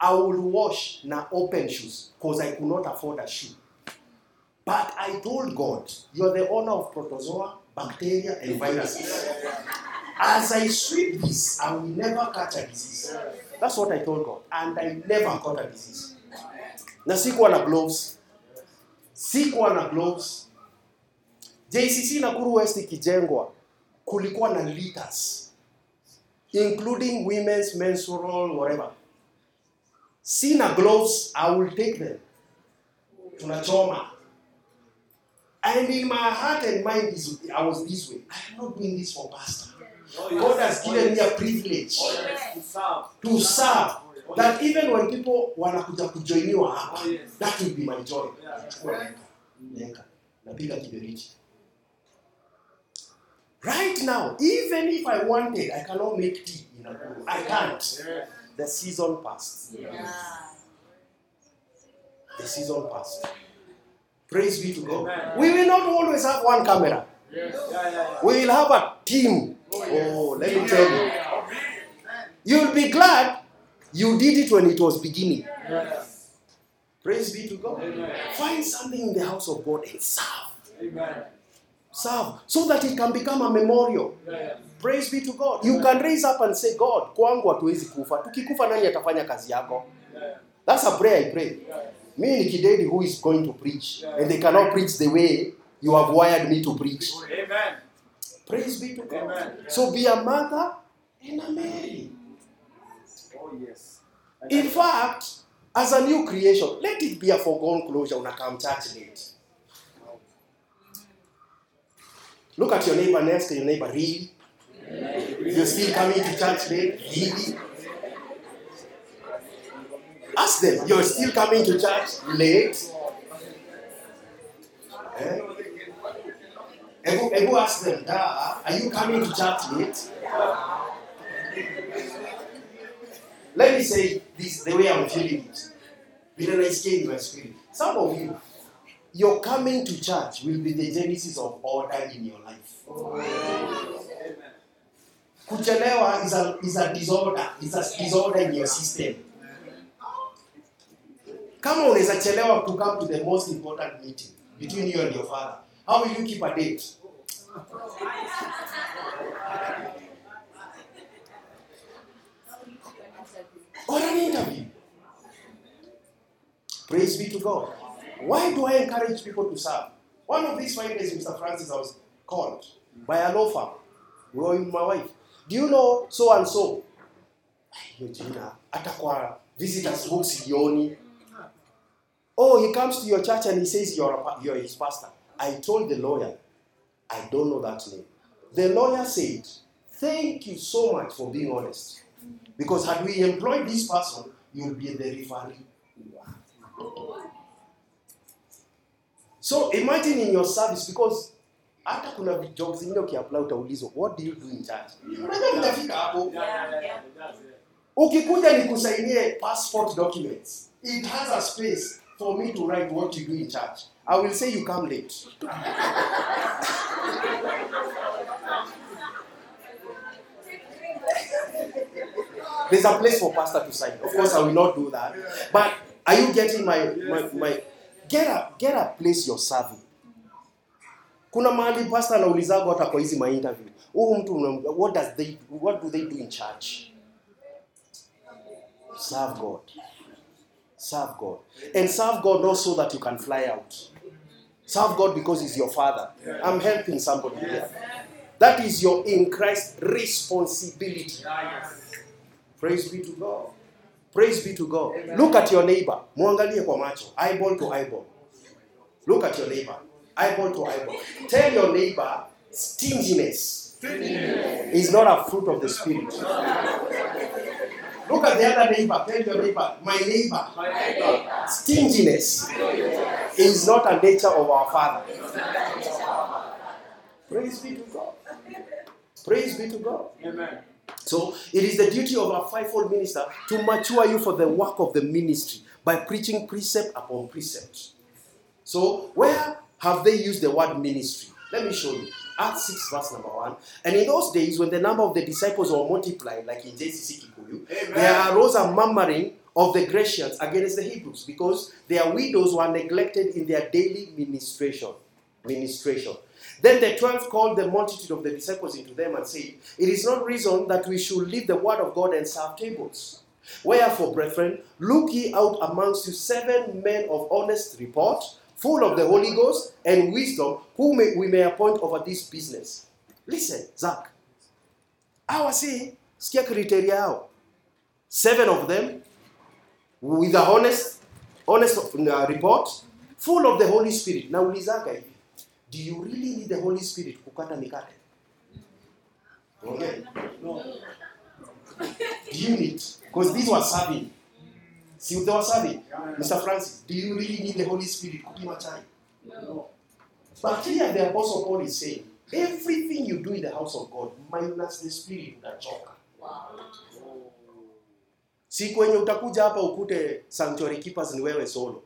[SPEAKER 1] I will wash na open shoes because I could not afford a shoe. But I told God, you're the owner of protozoa, bacteria, and viruses. As I sweep this, I will never catch a disease. That's what I told God. And I never caught a disease. Na sikuwa na gloves. Sikuwa na gloves. JCC Nakuru West ikijengwa, kulikuwa na liters. Including women's menstrual, whatever. Sina gloves, I will take them. Tunachoma. And in my heart and mind, I was this way. I am not doing this for pastor. God has given me a privilege.
[SPEAKER 3] To serve.
[SPEAKER 1] That even when people wanakuja kujoiniwa hapa,
[SPEAKER 3] Oh,
[SPEAKER 1] that will be my joy. Napiga kiberiti. Right now, even if I wanted, I cannot make tea in Nakuru. I can't. The season passed. The season passed. Praise be to God.
[SPEAKER 3] Amen.
[SPEAKER 1] We will not always have one camera.
[SPEAKER 3] Yes. Yeah, yeah, yeah.
[SPEAKER 1] We will have a team. Oh, let me tell you. You'll be glad you did it when it was beginning.
[SPEAKER 3] Yes.
[SPEAKER 1] Praise be to God.
[SPEAKER 3] Amen.
[SPEAKER 1] Find something in the house of God and serve.
[SPEAKER 3] Amen.
[SPEAKER 1] Serve so that it can become a memorial.
[SPEAKER 3] Yeah.
[SPEAKER 1] Praise be to God. You can raise up and say, God, kwangu hatuwezi kufa. Tukikufa nani atafanya kazi yako? That's a prayer I pray. Me ni kidedi who is going to preach. And they cannot preach the way you have wired me to preach.
[SPEAKER 3] Amen.
[SPEAKER 1] Praise be to God.
[SPEAKER 3] Amen.
[SPEAKER 1] So be a Martha and a Mary.
[SPEAKER 3] Oh, yes.
[SPEAKER 1] In fact, as a new creation, let it be a foregone closure when I come church late. Look at your neighbor next ask your neighbor, really? You're still coming to church late? Really? Ask them, you're still coming to church late? Eh? Ebu, ebu ask them, "Da, are you coming to church late? Let me say this the way I'm feeling it. In my spirit. Some of you, your coming to church will be the genesis of order in your life. Kuchelewa is a, is a disorder, is a disorder in your system. Kama unaweza chelewa to come to the most important meeting between you and your father, how will you keep a date? Or an interview. Praise be to God. Why do I encourage people to serve? One of these five days, Mr. Francis, I was called by a law firm. We were my wife. Do you know so and so? Visitors book. Oh, he comes to your church and he says you're, a, you're his pastor. I told the lawyer, I don't know that name. The lawyer said, Thank you so much for being honest. Because had we employed this person, you'll be the referee. So imagine in your service because hata kuna jobs zingine ukiapply utaulizwa what do you do in church? Unajua utafika hapo. Ukikuja nikusainie passport documents. It has a space for me to write what you do in church. I will say you come late. There's a place for pastor to sign. Of course, I will not do that. But are you getting my my, my get a get a place you're serving. Kuna mahali pastor anaulizaga hata kwa hizi ma interview. Huyu mtu what does they what do they do in church? Serve God. Serve God. And serve God not so that you can fly out. Serve God because He's your Father. I'm helping somebody here. That is your in Christ responsibility. Praise be to God. Praise be to God. Look at your neighbor. Muangalie kwa macho. Eyeball to eyeball. Look at your neighbor. Eyeball to eyeball. Tell your neighbor stinginess is not a fruit of the spirit. Look at the other neighbor. Tell your neighbor, my neighbor, stinginess is not a nature of our Father. Praise be to God. Praise be to God. Amen. So it is the duty of a fivefold minister to mature you for the work of the ministry by preaching precept upon precept. So where have they used the word ministry? Let me show you. Acts 6, verse number 1. And in those days, when the number of the disciples were multiplied, like in JCC Kikuyu, there arose a murmuring of the Grecians against the Hebrews because their widows were neglected in their daily ministration. Ministration. Then the twelve called the multitude of the disciples into them and said, It is not reason that we should leave the word of God and serve tables. Wherefore, brethren, look ye out amongst you seven men of honest report, full of the Holy Ghost and wisdom, whom we may appoint over this business. Listen, Zach. Sikia criteria yao. Seven of them with a honest, honest uh, report, full of the Holy Spirit. Naulizaga hivi, do you really need the Holy Spirit kukata mikate? Okay. Do you need? Because these were serving. See, they were serving. Mr. Francis, do you really need the Holy Spirit kupima chai? But here the Apostle Paul is saying, everything you do in the house of God, minus the Spirit, unachoka. Siku wenye utakuja hapa ukute sanctuary keepers ni wewe solo,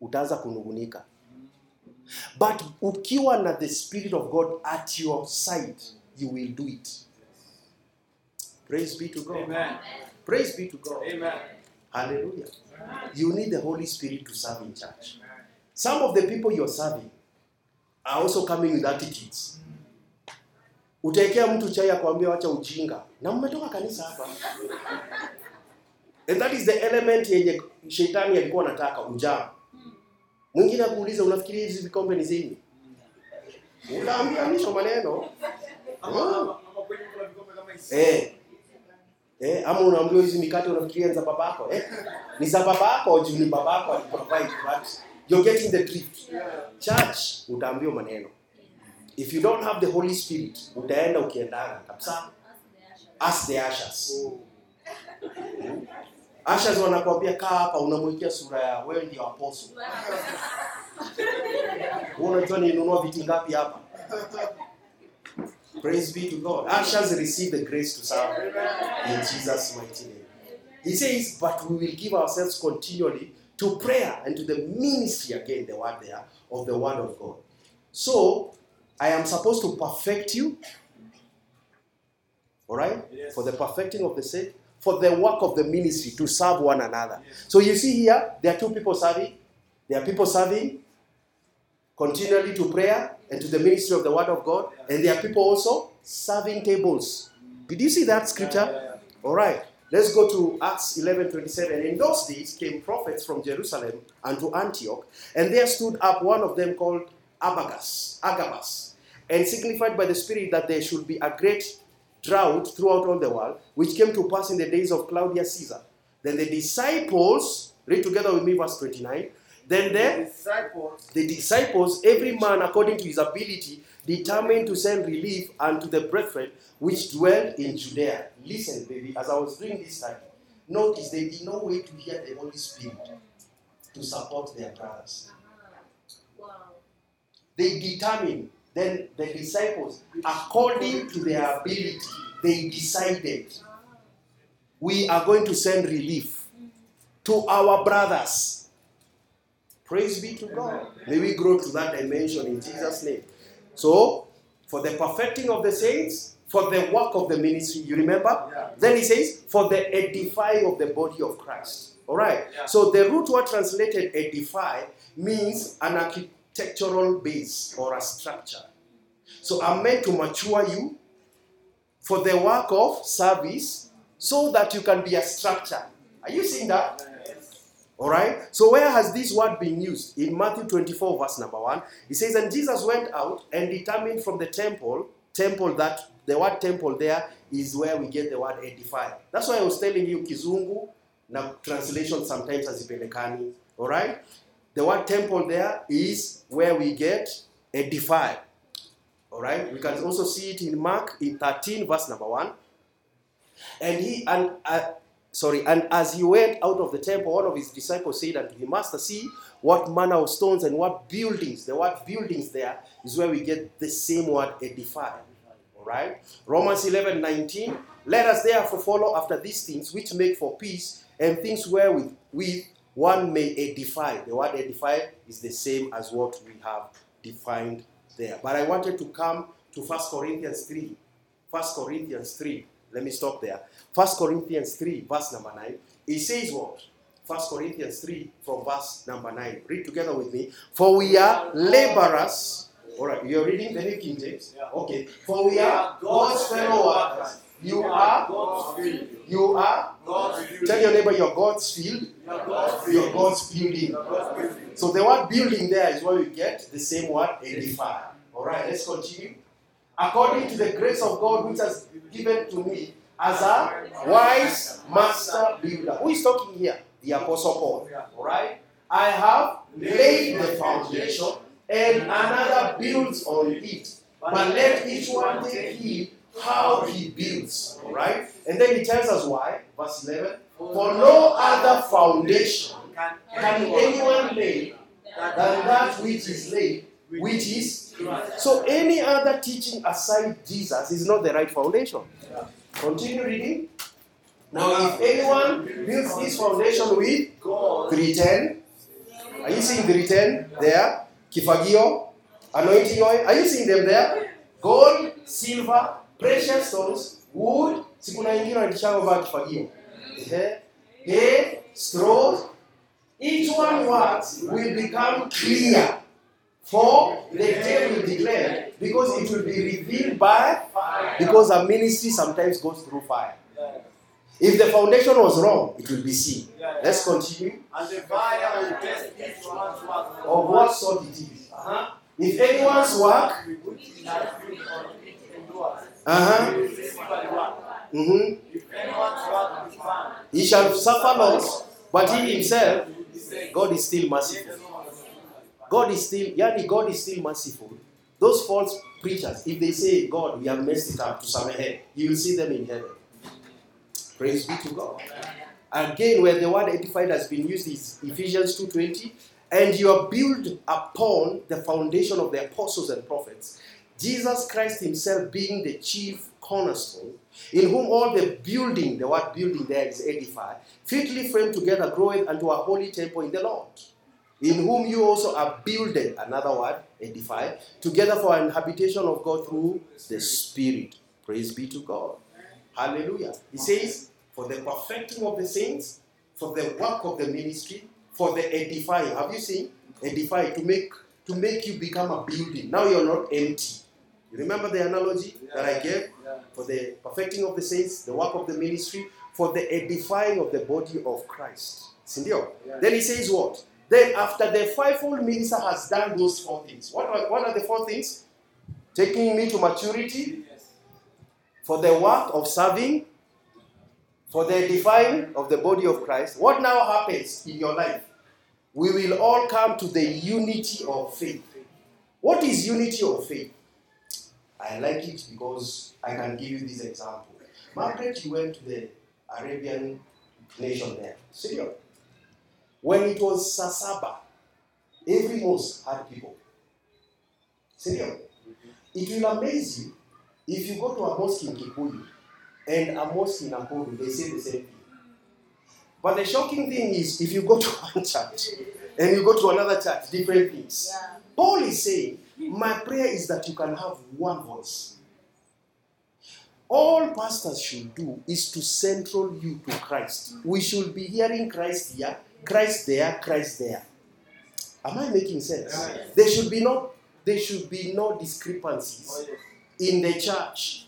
[SPEAKER 1] utaanza kunugunika. But ukiwa na the Spirit of God at your side, you will do it. Praise be to God.
[SPEAKER 3] Amen.
[SPEAKER 1] Praise be to God.
[SPEAKER 3] Amen.
[SPEAKER 1] Hallelujah. You need the Holy Spirit to serve in church. Some of the people you're serving are also coming with attitudes. Utaekea mtu chai akwambia wacha ujinga na mmetoka kanisa hapa. And that is the element yenye shetani alikuwa anataka ujaa. Mwingine akuuliza unafikiria hizi vikombe ni zini? Unaambia mwisho maneno.
[SPEAKER 3] Ama- hizi.
[SPEAKER 1] Eh. Eh, ama unaambiwa hizi mikate unafikiria ni za babako eh? Ni za babako juu ni babako aliprovide but you're getting the drift. Church utaambiwa maneno. if you don't have the holy spirit utaenda ukiendana kabisa ask the ushers ushers wanakuambia kaa hapa unamwekea sura ya wewe ndio apostle. Wewe unajua ninunua viti ngapi hapa. Praise be to god. Ushers receive the grace to serve in jesus mighty name. He says but we will give ourselves continually to prayer and to the ministry again the word there of the word of god. So i am supposed to perfect you? All right?
[SPEAKER 3] Yes.
[SPEAKER 1] for the perfecting of the saint for the work of the ministry to serve one another. So you see here there are two people serving. There are people serving continually to prayer and to the ministry of the word of god. And there are people also serving tables. Did you see that scripture?
[SPEAKER 3] Yeah, yeah,
[SPEAKER 1] all right, let's go to Acts 11 27. In those days came prophets from Jerusalem unto Antioch, and there stood up one of them called Abagus, Agabus, and signified by the Spirit that there should be a great drought throughout all the world, which came to pass in the days of Claudius Caesar. Then the disciples, read together with me verse 29. Then
[SPEAKER 3] yeah.
[SPEAKER 1] the
[SPEAKER 3] Disciples.
[SPEAKER 1] the disciples, every man according to his ability, determined to send relief unto the brethren which dwelt in Judea. Listen, baby, as I was doing this study, notice they did not wait to hear the Holy Spirit to support their brothers.
[SPEAKER 2] Wow.
[SPEAKER 1] They determined, then the disciples, according to their ability, they decided we are going to send relief to our brothers. Praise be to God. May we grow to that dimension in Jesus' name. So, for the perfecting of the saints, for the work of the ministry, you remember?
[SPEAKER 3] Yeah.
[SPEAKER 1] Then he says, for the edifying of the body of Christ. All right.
[SPEAKER 3] Yeah.
[SPEAKER 1] So the root word translated edify means an architectural base or a structure. So I'm meant to mature you for the work of service so that you can be a structure. Are you seeing that? All right. So where has this word been used? In Matthew 24, verse number one, it says, "And Jesus went out and determined from the temple, temple that the word temple there is where we get the word edify. That's why I was telling you Kizungu na translation sometimes hazipelekani. All right. The word temple there is where we get edify. All right. We can also see it in Mark in 13, verse number one. And he and uh, sorry, and as he went out of the temple, one of his disciples said unto him, Master, see what manner of stones and what buildings. The word buildings there is where we get the same word edify. Right. Romans 11, 19. Let us therefore follow after these things which make for peace and things wherewith with one may edify. The word edify is the same as what we have defined there. But I wanted to come to 1 Corinthians 3. 1 Corinthians 3. Let me stop there. 1 Corinthians 3, verse number 9. It says what? 1 Corinthians 3 from verse number 9. Read together with me. For we are laborers. All right, you're reading the New King James?
[SPEAKER 3] Yeah.
[SPEAKER 1] Okay. For we are God's fellow workers. You are,
[SPEAKER 3] God's field.
[SPEAKER 1] you are,
[SPEAKER 3] God's field.
[SPEAKER 1] tell your neighbor you're God's field,
[SPEAKER 3] You are God's field.
[SPEAKER 1] you're God's building. So the word building there is where we get the same word edify. All right, let's continue. According to the grace of God which has given to me as a wise master builder. Who is talking here? The Apostle Paul. All right. I have laid the foundation, and another builds on it. But let each one take heed how he builds. All right. And then he tells us why. Verse 11. For no other foundation can anyone lay than that which is laid, which is so any other teaching aside Jesus is not the right foundation. Continue reading. Now, if anyone builds this foundation with
[SPEAKER 3] God.
[SPEAKER 1] 310, are you seeing 310 there? Kifagio, anointing oil, are you seeing them there? Gold, silver, precious stones, wood, sikuna ingine wanatishanga vaa kifagio. Hay, straws, each one works will become clear. For the day will declare, because it will be revealed by, because a ministry sometimes goes through fire. If the foundation was wrong, it will be seen. Let's continue.
[SPEAKER 3] And the fire will test each one's work.
[SPEAKER 1] Of what sort it is. If anyone's work,
[SPEAKER 3] Which is not good on it endures.
[SPEAKER 1] uh-huh,
[SPEAKER 3] He will receive a reward. If anyone's work is found,
[SPEAKER 1] he shall suffer loss, but he himself, God is still merciful. God is still, yani God is still merciful. those false preachers, if they say, God, we have messed it up to some head, you will see them in heaven. Praise be to God. Again, where the word edified has been used is Ephesians 2.20. And you are built upon the foundation of the apostles and prophets, Jesus Christ himself being the chief cornerstone, in whom all the building, the word building there is edified, fitly framed together, growing unto a holy temple in the Lord, in whom you also are builded, another word, edified, together for an habitation of God through the Spirit. Praise be to God. Hallelujah. He says, for the perfecting of the saints, for the work of the ministry, for the edifying. Have you seen? Edify to make to make you become a building. Now you're not empty. Remember the analogy that I gave? For the perfecting of the saints, the work of the ministry, for the edifying of the body of Christ. Sindio? Then he says what? Then after the fivefold minister has done those four things. What are, what are the four things? Taking me to maturity, for the work of serving, for the edifying of the body of Christ. What now happens in your life? We will all come to the unity of faith. What is unity of faith? I like it because I can give you this example. Margaret, you went to the Arabian nation there, Syria. When it was Sasaba, every mosque had people. Syria. It will amaze you if you go to a mosque in Kikuyu and a mosque in Nakuru, they say the same thing. But the shocking thing is, if you go to [LAUGHS] one church and you go to another church, different things. Paul is saying, My prayer is that you can have one voice. All pastors should do is to central you to Christ. We should be hearing Christ here, Christ there, Christ there. Am I making sense? There should be no there should be no discrepancies oh, in the church.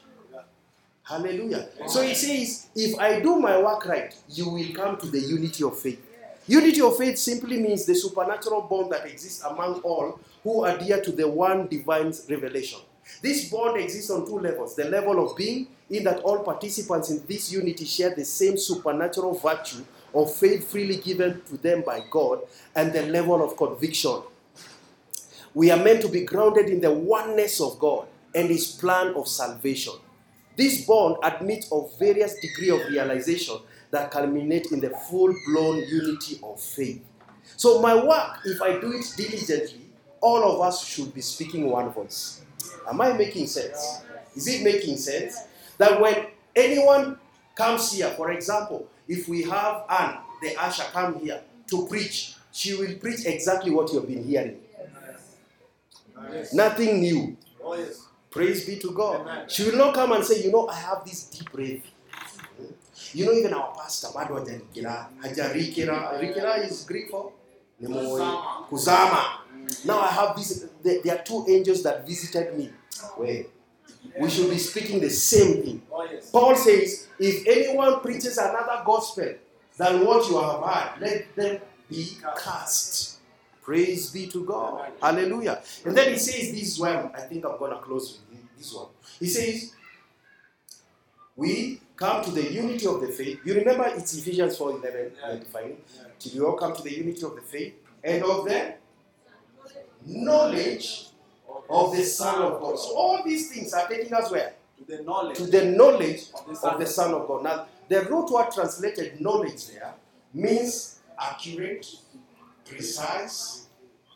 [SPEAKER 1] Hallelujah. So he says, if I do my work right, you will come to the unity of faith. Unity of faith simply means the supernatural bond that exists among all who adhere to the one divine revelation. This bond exists on two levels the level of being, in that all participants in this unity share the same supernatural virtue of faith freely given to them by God, and the level of conviction. We are meant to be grounded in the oneness of God and His plan of salvation. This bond admits of various degree of realization that culminate in the full-blown unity of faith. So my work, if I do it diligently, all of us should be speaking one voice. Am I making sense? Is it making sense? That when anyone comes here, for example, if we have Anne, the usher, come here to preach, she will preach exactly what you have been hearing. Nothing new.
[SPEAKER 3] Oh, yes.
[SPEAKER 1] Praise be to God.
[SPEAKER 3] Amen.
[SPEAKER 1] She will not come and say, you know, I have this deep raving. You know, even our pastor, bado hajarikira, hajarikira. Rikira is Greek for Nemo- Kuzama. Now I have this. There, are two angels that visited me. Wait. We should be speaking the same thing.
[SPEAKER 3] Oh.
[SPEAKER 1] Paul says, if anyone preaches another gospel than what you have heard, let them be cast. Praise be to God. Hallelujah. And then he says this one, I think I'm going to close with this one. He says, we come to the unity of the faith. You remember it's Ephesians 4 11,
[SPEAKER 3] Yeah.
[SPEAKER 1] defining.
[SPEAKER 3] Yeah.
[SPEAKER 1] Till you all come to the unity of the faith and of the knowledge of the Son of God. So all these things are taking us where?
[SPEAKER 3] To the knowledge
[SPEAKER 1] to the knowledge
[SPEAKER 3] of the
[SPEAKER 1] of
[SPEAKER 3] Son
[SPEAKER 1] the Son of God. Now, the root word translated knowledge there means accurate, precise,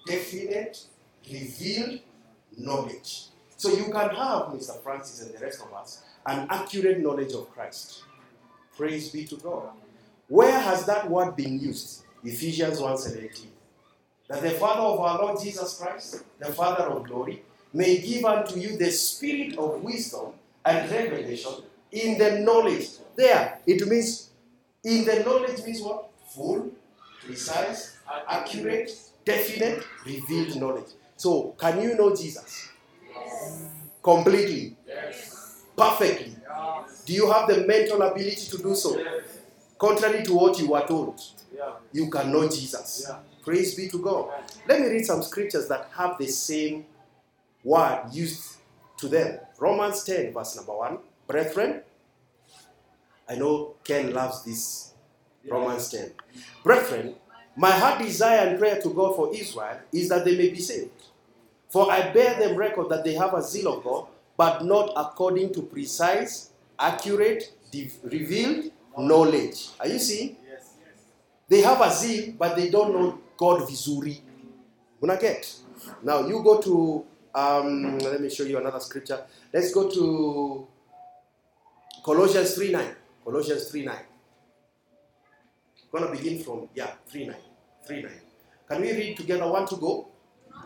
[SPEAKER 1] definite, revealed knowledge. So you can have, Mr. Francis and the rest of us, an accurate knowledge of Christ. Praise be to God. Where has that word been used? Ephesians 1:17. That the Father of our Lord Jesus Christ, the Father of glory, may give unto you the spirit of wisdom and revelation in the knowledge. There, it means in the knowledge means what? Full, precise, accurate, definite, revealed knowledge. So, can you know Jesus? Completely, Yes. perfectly. Do you have the mental ability to do so? Contrary to what you were told,
[SPEAKER 3] Yeah.
[SPEAKER 1] you can know Jesus.
[SPEAKER 3] Yeah.
[SPEAKER 1] Praise be to God. Let me read some scriptures that have the same word used to them. Romans 10, verse number 1. Brethren, I know Ken loves this. Romans 10. Brethren, my heart desire and prayer to God for Israel is that they may be saved. For I bear them record that they have a zeal of God, but not according to precise, accurate, revealed knowledge. Are you seeing?
[SPEAKER 3] Yes.
[SPEAKER 1] They have a zeal, but they don't know God vizuri. Una get? Now you go to um, let me show you another scripture. Let's go to Colossians 3 9. Colossians 3 9. Gonna begin from yeah, 3 9. 3 9. Can we read together? One to go?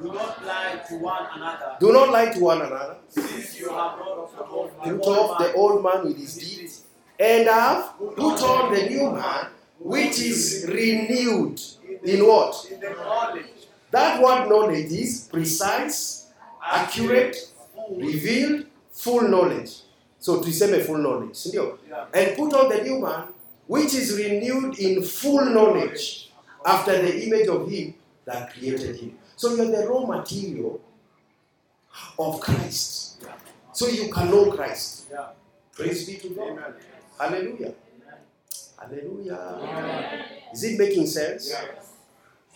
[SPEAKER 3] Do not lie to one another,
[SPEAKER 1] Do not lie to one another.
[SPEAKER 3] since you have brought off the old
[SPEAKER 1] Put off the old man with his deeds, and have put on the new man, which is renewed in what?
[SPEAKER 3] in the knowledge,
[SPEAKER 1] That word knowledge is precise, accurate, revealed, full knowledge. So tuseme full knowledge?
[SPEAKER 3] Yeah.
[SPEAKER 1] And put on the new man, which is renewed in full knowledge after the image of him that created him. So you're the raw material of Christ. So you can know Christ.
[SPEAKER 3] Yeah.
[SPEAKER 1] Praise be to God.
[SPEAKER 3] Amen.
[SPEAKER 1] Hallelujah. Hallelujah. Is it making sense?
[SPEAKER 3] Yeah.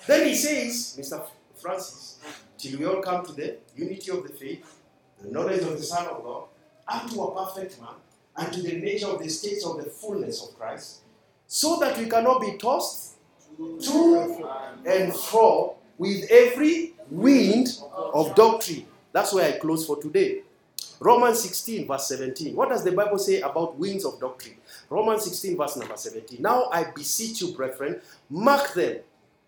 [SPEAKER 1] Then he says, Mr. Francis, till we all come to the unity of the faith, the knowledge of the Son of God, unto a perfect man, and to the measure of the states of the fullness of Christ, so that we cannot be tossed to and fro with every wind of doctrine. That's where I close for today. Romans 16, verse 17. What does the Bible say about winds of doctrine? Romans 16, verse number 17. Now I beseech you, brethren, mark them.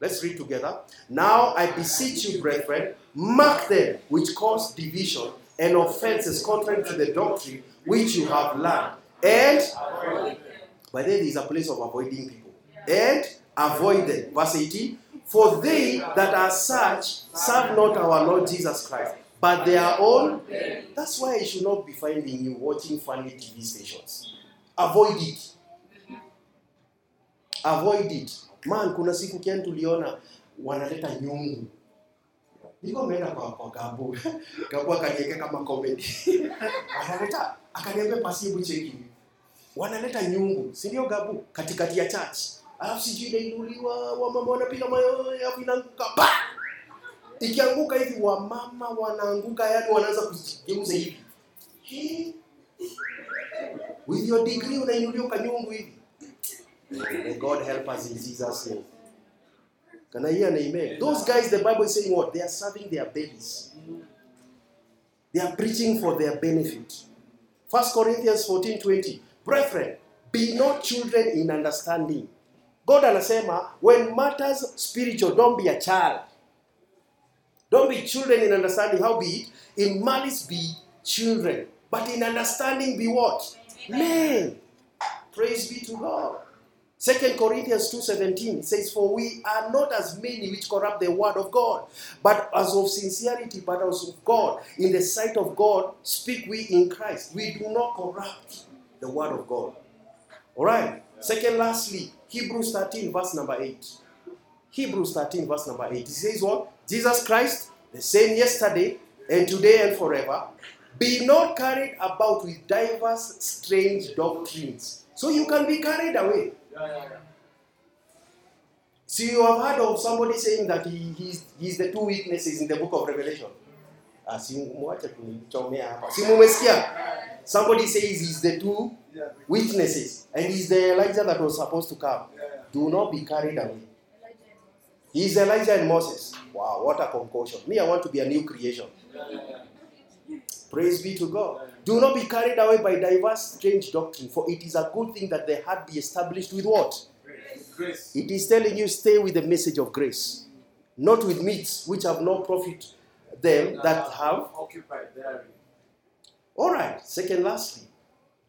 [SPEAKER 1] Let's read together. Now I beseech you, brethren, mark them which cause division and offenses contrary to the doctrine which you have learned. And but then is a place of avoiding people. And avoid them. Verse 18. For they that are such serve not our Lord Jesus Christ, but their own. That's why I should not be finding you watching funny TV stations. Avoid it. Avoid it. Man, kuna siku kian tuliona wanaleta nyungu. Niko meenda kwa, kwa Gabu. [LAUGHS] Gabu akaniweka kama comedy. [LAUGHS] Analeta akaniambia pasibu cheki. Wanaleta nyungu, si ndio Gabu? Katikati ya church. Alafu sijui inainuliwa, wamama wanapiga mayowe, alafu inaanguka ba! Ikianguka hivi wamama wanaanguka, yani wanaanza kujigeuza hivi. With your degree unainuliwa kanyungu hivi. May God help us in Jesus' name. Can I hear an amen? Those guys, the Bible is saying what? They are serving their bellies. They are preaching for their benefit. 1 Corinthians 14 20. Brethren, be not children in understanding. God anasema, when matters spiritual, don't be a child. Don't be children in understanding. How be it? In malice be children. But in understanding be what? Men. Praise be to God. Second Corinthians 2.17 says, For we are not as many which corrupt the word of God, but as of sincerity, but as of God. In the sight of God speak we in Christ. We do not corrupt the word of God. Alright. Second, lastly, Hebrews 13, verse number 8. Hebrews 13, verse number 8. It says what? Jesus Christ, the same yesterday and today and forever. Be not carried about with diverse strange doctrines. So you can be carried away.
[SPEAKER 3] Yeah, yeah, yeah.
[SPEAKER 1] So you have heard of somebody saying that he, he's, he's the two witnesses in the book of Revelation. Ah, si hapa. Si mumesikia? Somebody says he's the two witnesses and he's the Elijah that was supposed to come. Do not be carried away. He's Elijah and Moses. Wow, what a concoction. Me, I want to be a new creation. Praise be to God. Do not be carried away by diverse strange doctrine, for it is a good thing that the heart be established with what?
[SPEAKER 3] Grace.
[SPEAKER 1] It is telling you stay with the message of grace, not with meats which have no profit them that have.
[SPEAKER 3] occupied there.
[SPEAKER 1] All right. Second, lastly,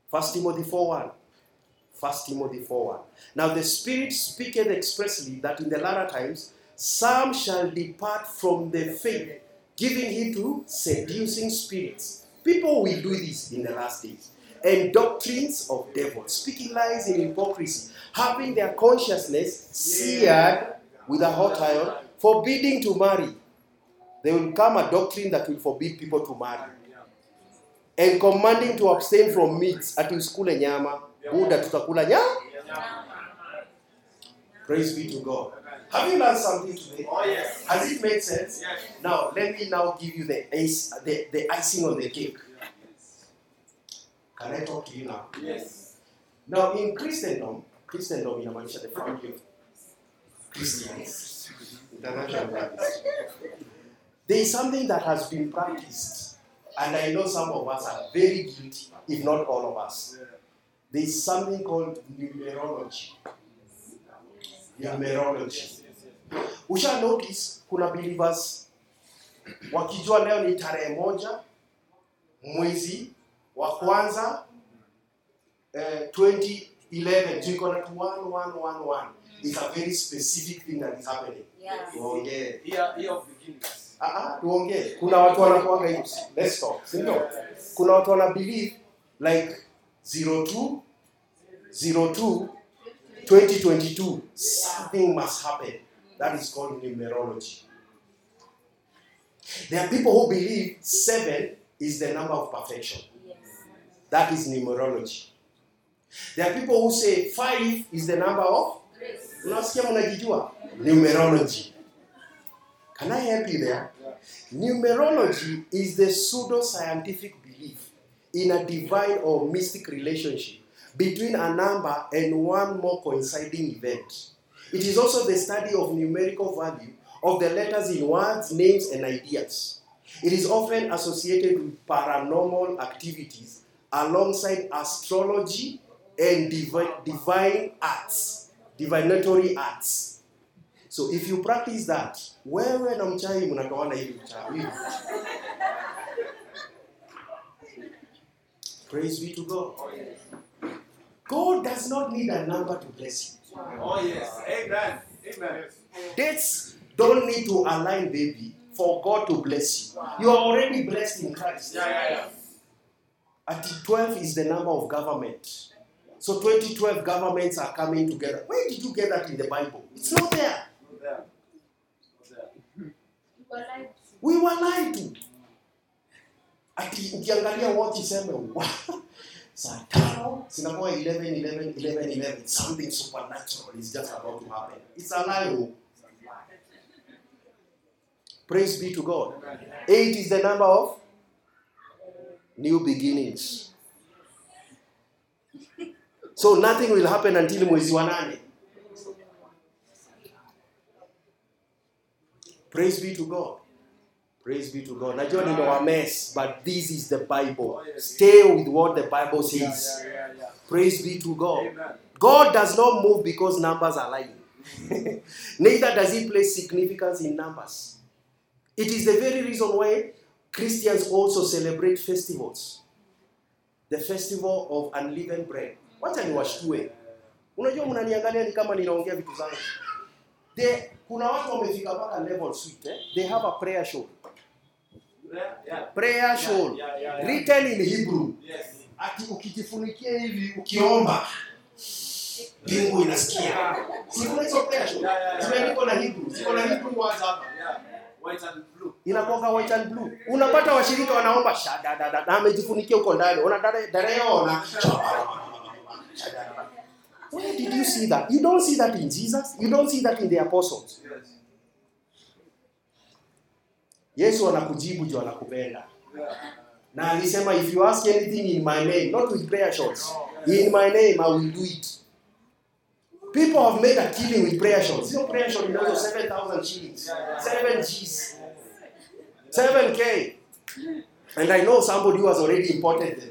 [SPEAKER 1] First Timothy 4 1. 1 Timothy 4 1. Now the Spirit speaketh expressly that in the latter times some shall depart from the faith, giving heed to seducing spirits. People will do this in the last days. And doctrines of devils, speaking lies in hypocrisy, having their consciousness seared with a hot iron, forbidding to marry. There will come a doctrine that will forbid people to marry and commanding to abstain from meats ati usikule nyama buda tutakula praise be to god Have you learned something today?
[SPEAKER 3] Oh, yes.
[SPEAKER 1] Has it made sense?
[SPEAKER 3] Yes.
[SPEAKER 1] Now, let me now give you the, ice, the, the icing on the cake. Can I talk to you now?
[SPEAKER 3] Yes.
[SPEAKER 1] Now, in Christendom, Christendom inamaanisha the family of Christians, international brothers. There is something that has been practiced, and I know some of us are very guilty, if not all of us. There is something called numerology. Numerology. Usha notice kuna believers wakijua leo ni tarehe moja mwezi wa kwanza eh, 2011 tuko na 1111 is a very specific thing that is happening. Tuongee.
[SPEAKER 3] Year, year of beginnings.
[SPEAKER 1] ah ah tuongee. Kuna watu wanakuanga hivi. Let's talk si ndio? Kuna watu wana believe like 02 02 2022 something must happen that is called numerology. There are people who believe 7 is the number of perfection. Yes. that is numerology. There are people who say 5 is the number of? Unasikia mnajijua? Numerology. Can i help you there? Numerology is the pseudo scientific belief in a divine or mystic relationship between a number and one more coinciding event it is also the study of numerical value of the letters in words names and ideas it is often associated with paranormal activities alongside astrology and divi- divine arts, divinatory arts. So if you practice that, wewe na mchawi mnatoana hivi mchawi. Praise be to God. God does not need a number to bless you.
[SPEAKER 3] Oh, yes. Amen. Amen.
[SPEAKER 1] Dates don't need to align, baby, for God to bless you. You are already blessed in Christ.
[SPEAKER 3] Yeah, yeah, yeah.
[SPEAKER 1] At 12 is the number of government. So 2012 governments are coming together. Where did you get that in the Bible? It's not there.
[SPEAKER 3] Not there. Not there.
[SPEAKER 1] We were lied to. Ati ukiangalia watch iseme "Wow, saa tano zinakuwa 11 11 11 11 something supernatural is just about to happen. It's a lie. oh. Praise be to God. Eight is the number of new beginnings. So nothing will happen until mwezi wa nane. Praise be to God. Praise be to God. Najua ndio wa mess, but this is the Bible. Stay with what the Bible says.
[SPEAKER 3] yeah, yeah, yeah.
[SPEAKER 1] Praise be to God.
[SPEAKER 3] Amen.
[SPEAKER 1] God does not move because numbers are lying. [LAUGHS] Neither does he place significance in numbers. It is the very reason why Christians also celebrate festivals. The festival of unleavened bread. Wacha niwashtue. Unajua mnaniangalia ni kama ninaongea vitu zangu. They, kuna watu wamefika mpaka level sweet, eh? They have a prayer shawl.
[SPEAKER 3] Yeah.
[SPEAKER 1] Prayer shawl
[SPEAKER 3] Yeah, yeah, yeah, yeah.
[SPEAKER 1] written in Hebrew.
[SPEAKER 3] Yes.
[SPEAKER 1] ati ukijifunikia hivi ukiomba mbingu inasikia hizo prayer shawl. zimeandikwa na Hebrew ziko na Hebrew words hapa.
[SPEAKER 3] White and blue.
[SPEAKER 1] inakuwa white and blue unapata washirika wanaomba shadadada na amejifunikia huko ndani ona dada dareona Where did you see that? You don't see that in Jesus. You don't see that in the apostles.
[SPEAKER 3] Yes.
[SPEAKER 1] Yesu anakujibu juu anakupenda. Na alisema if you ask anything in my name, not with prayer shots. In my name I will do it. People have made a killing with prayer shots. You prayer shot also 7,000 shillings. 7 G's. 7K. And I know somebody who has already imported them.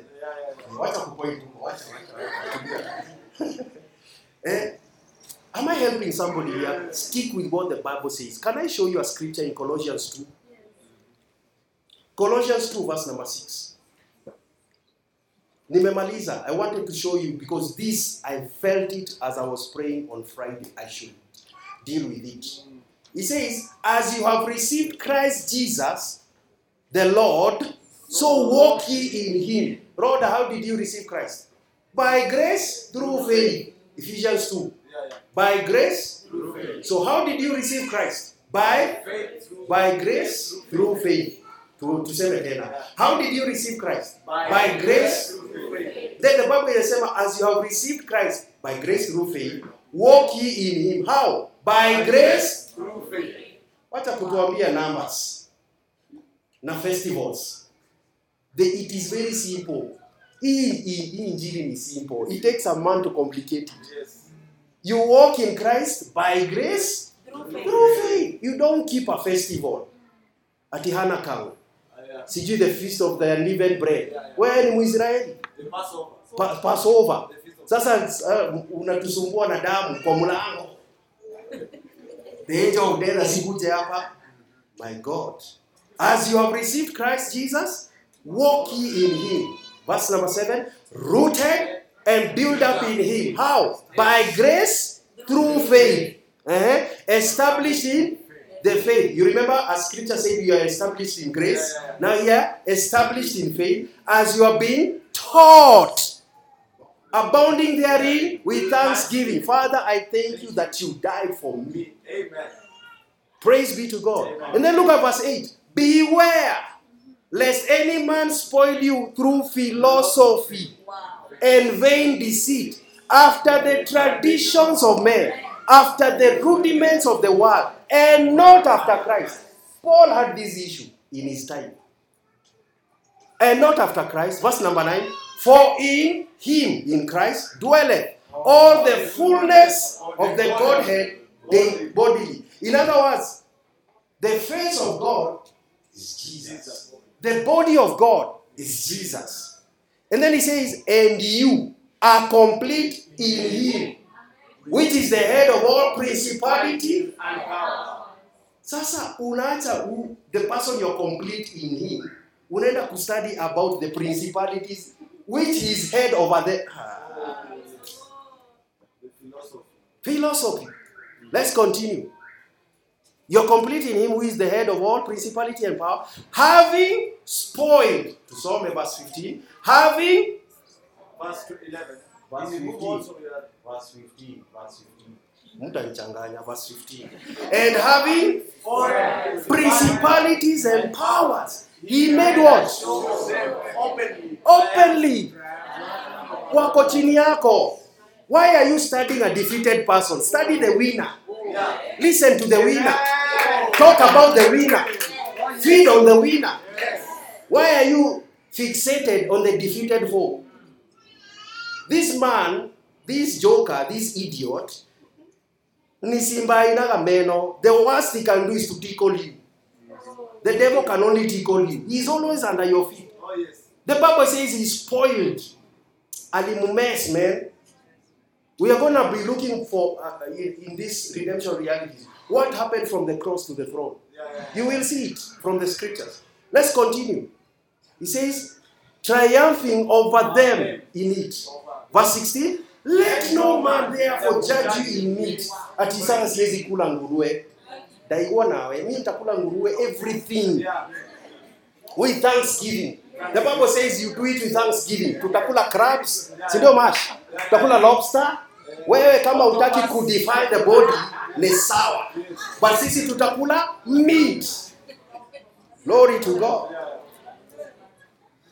[SPEAKER 1] Wacha kupoint huko, wacha, wacha. [LAUGHS] Eh? Am I helping somebody here? Stick with what the Bible says. Can I show you a scripture in Colossians 2? Colossians 2, verse number 6. Nimemaliza. I wanted to show you because this, I felt it as I was praying on Friday. I should deal with it. He says, As you have received Christ Jesus, the Lord, so walk ye in him. Rhoda, how did you receive Christ? By grace through faith. Ephesians 2.
[SPEAKER 3] Yeah, yeah.
[SPEAKER 1] By grace.
[SPEAKER 3] Through faith.
[SPEAKER 1] So how did you receive Christ? By by grace through faith. To, tuseme tena. How did you receive Christ?
[SPEAKER 3] By,
[SPEAKER 1] By grace then the bible inasema as you have received christ by grace through faith walk ye in him. How? By grace
[SPEAKER 3] Through faith.
[SPEAKER 1] wacha kutuambia numbers na festivals. The, it is very simple. Hii hii- hii injili ni simple. It takes a man to complicate it.
[SPEAKER 3] Yes.
[SPEAKER 1] you walk in christ by grace through faith. you don't keep a festival. Ati hanakau
[SPEAKER 3] Yeah.
[SPEAKER 1] sijui the feast of the living bread. Wewe ni mwisraeli
[SPEAKER 3] Passover.
[SPEAKER 1] pa, sasa uh, unatusumbua na damu kwa mlango. The angel of death asikuje hapa. My god. As you have received christ jesus walk ye in him. Verse number 7 rooted and built up in him. How? By grace through faith. Eh? established in the faith you remember as scripture said you are established in grace
[SPEAKER 3] Yeah, yeah, yeah.
[SPEAKER 1] now here, established in faith as you are being taught abounding therein with thanksgiving. Father, I thank you that you died for me.
[SPEAKER 3] me. Amen.
[SPEAKER 1] Praise be to God. And then look at verse 8. Beware lest any man spoil you through philosophy and vain deceit, after the traditions of men, after the rudiments of the world, and not after Christ. Paul had this issue in his time. And not after Christ. Verse number 9. For in him, in Christ, dwelleth all the fullness of the Godhead bodily. In other words, the face of God is Jesus. The body of God is Jesus. And then he says, and you are complete in him, which is the head of all principality.
[SPEAKER 3] And power.
[SPEAKER 1] Sasa unaacha u- the person you're complete in him, unaenda kustudy about the principalities, which is head over the Ah,
[SPEAKER 3] philosophy.
[SPEAKER 1] philosophy. Let's continue. You're complete in him who is the head of all principality and power, having spoiled, to some verse 15, having
[SPEAKER 3] Verse 11.
[SPEAKER 1] Verse
[SPEAKER 3] In the book
[SPEAKER 1] 15. Verse 15, verse 15. Mtanichanganya, verse 15. And having principalities and powers, he made what?
[SPEAKER 3] Openly.
[SPEAKER 1] Openly. Wako chini yako. Why are you studying a defeated person? Study the winner. Listen to the winner. Talk about the winner. Feed on the winner. Why are you fixated on the defeated hope This man, this joker, this idiot, ni simba inaga meno. The worst he can do is to tickle you. The devil can only tickle you. He's always under your feet.
[SPEAKER 3] Oh, yes.
[SPEAKER 1] The Bible says he's spoiled. Alimumes, man. We are going to be looking for, uh, in, in this redemption reality, what happened from the cross to the throne.
[SPEAKER 3] Yeah, yeah.
[SPEAKER 1] You will see it from the scriptures. Let's continue. He says, triumphing over them in it. Verse 16, let no man therefore judge you in meat. Ati sasa siwezi kula nguruwe. Daiwa nawe, mimi nitakula nguruwe everything with thanksgiving. The Bible says you do it with thanksgiving. Tutakula crabs, si ndio mash? Tutakula lobster. Wewe kama utaki kudefine the body ni sawa. But sisi tutakula meat. Glory to God.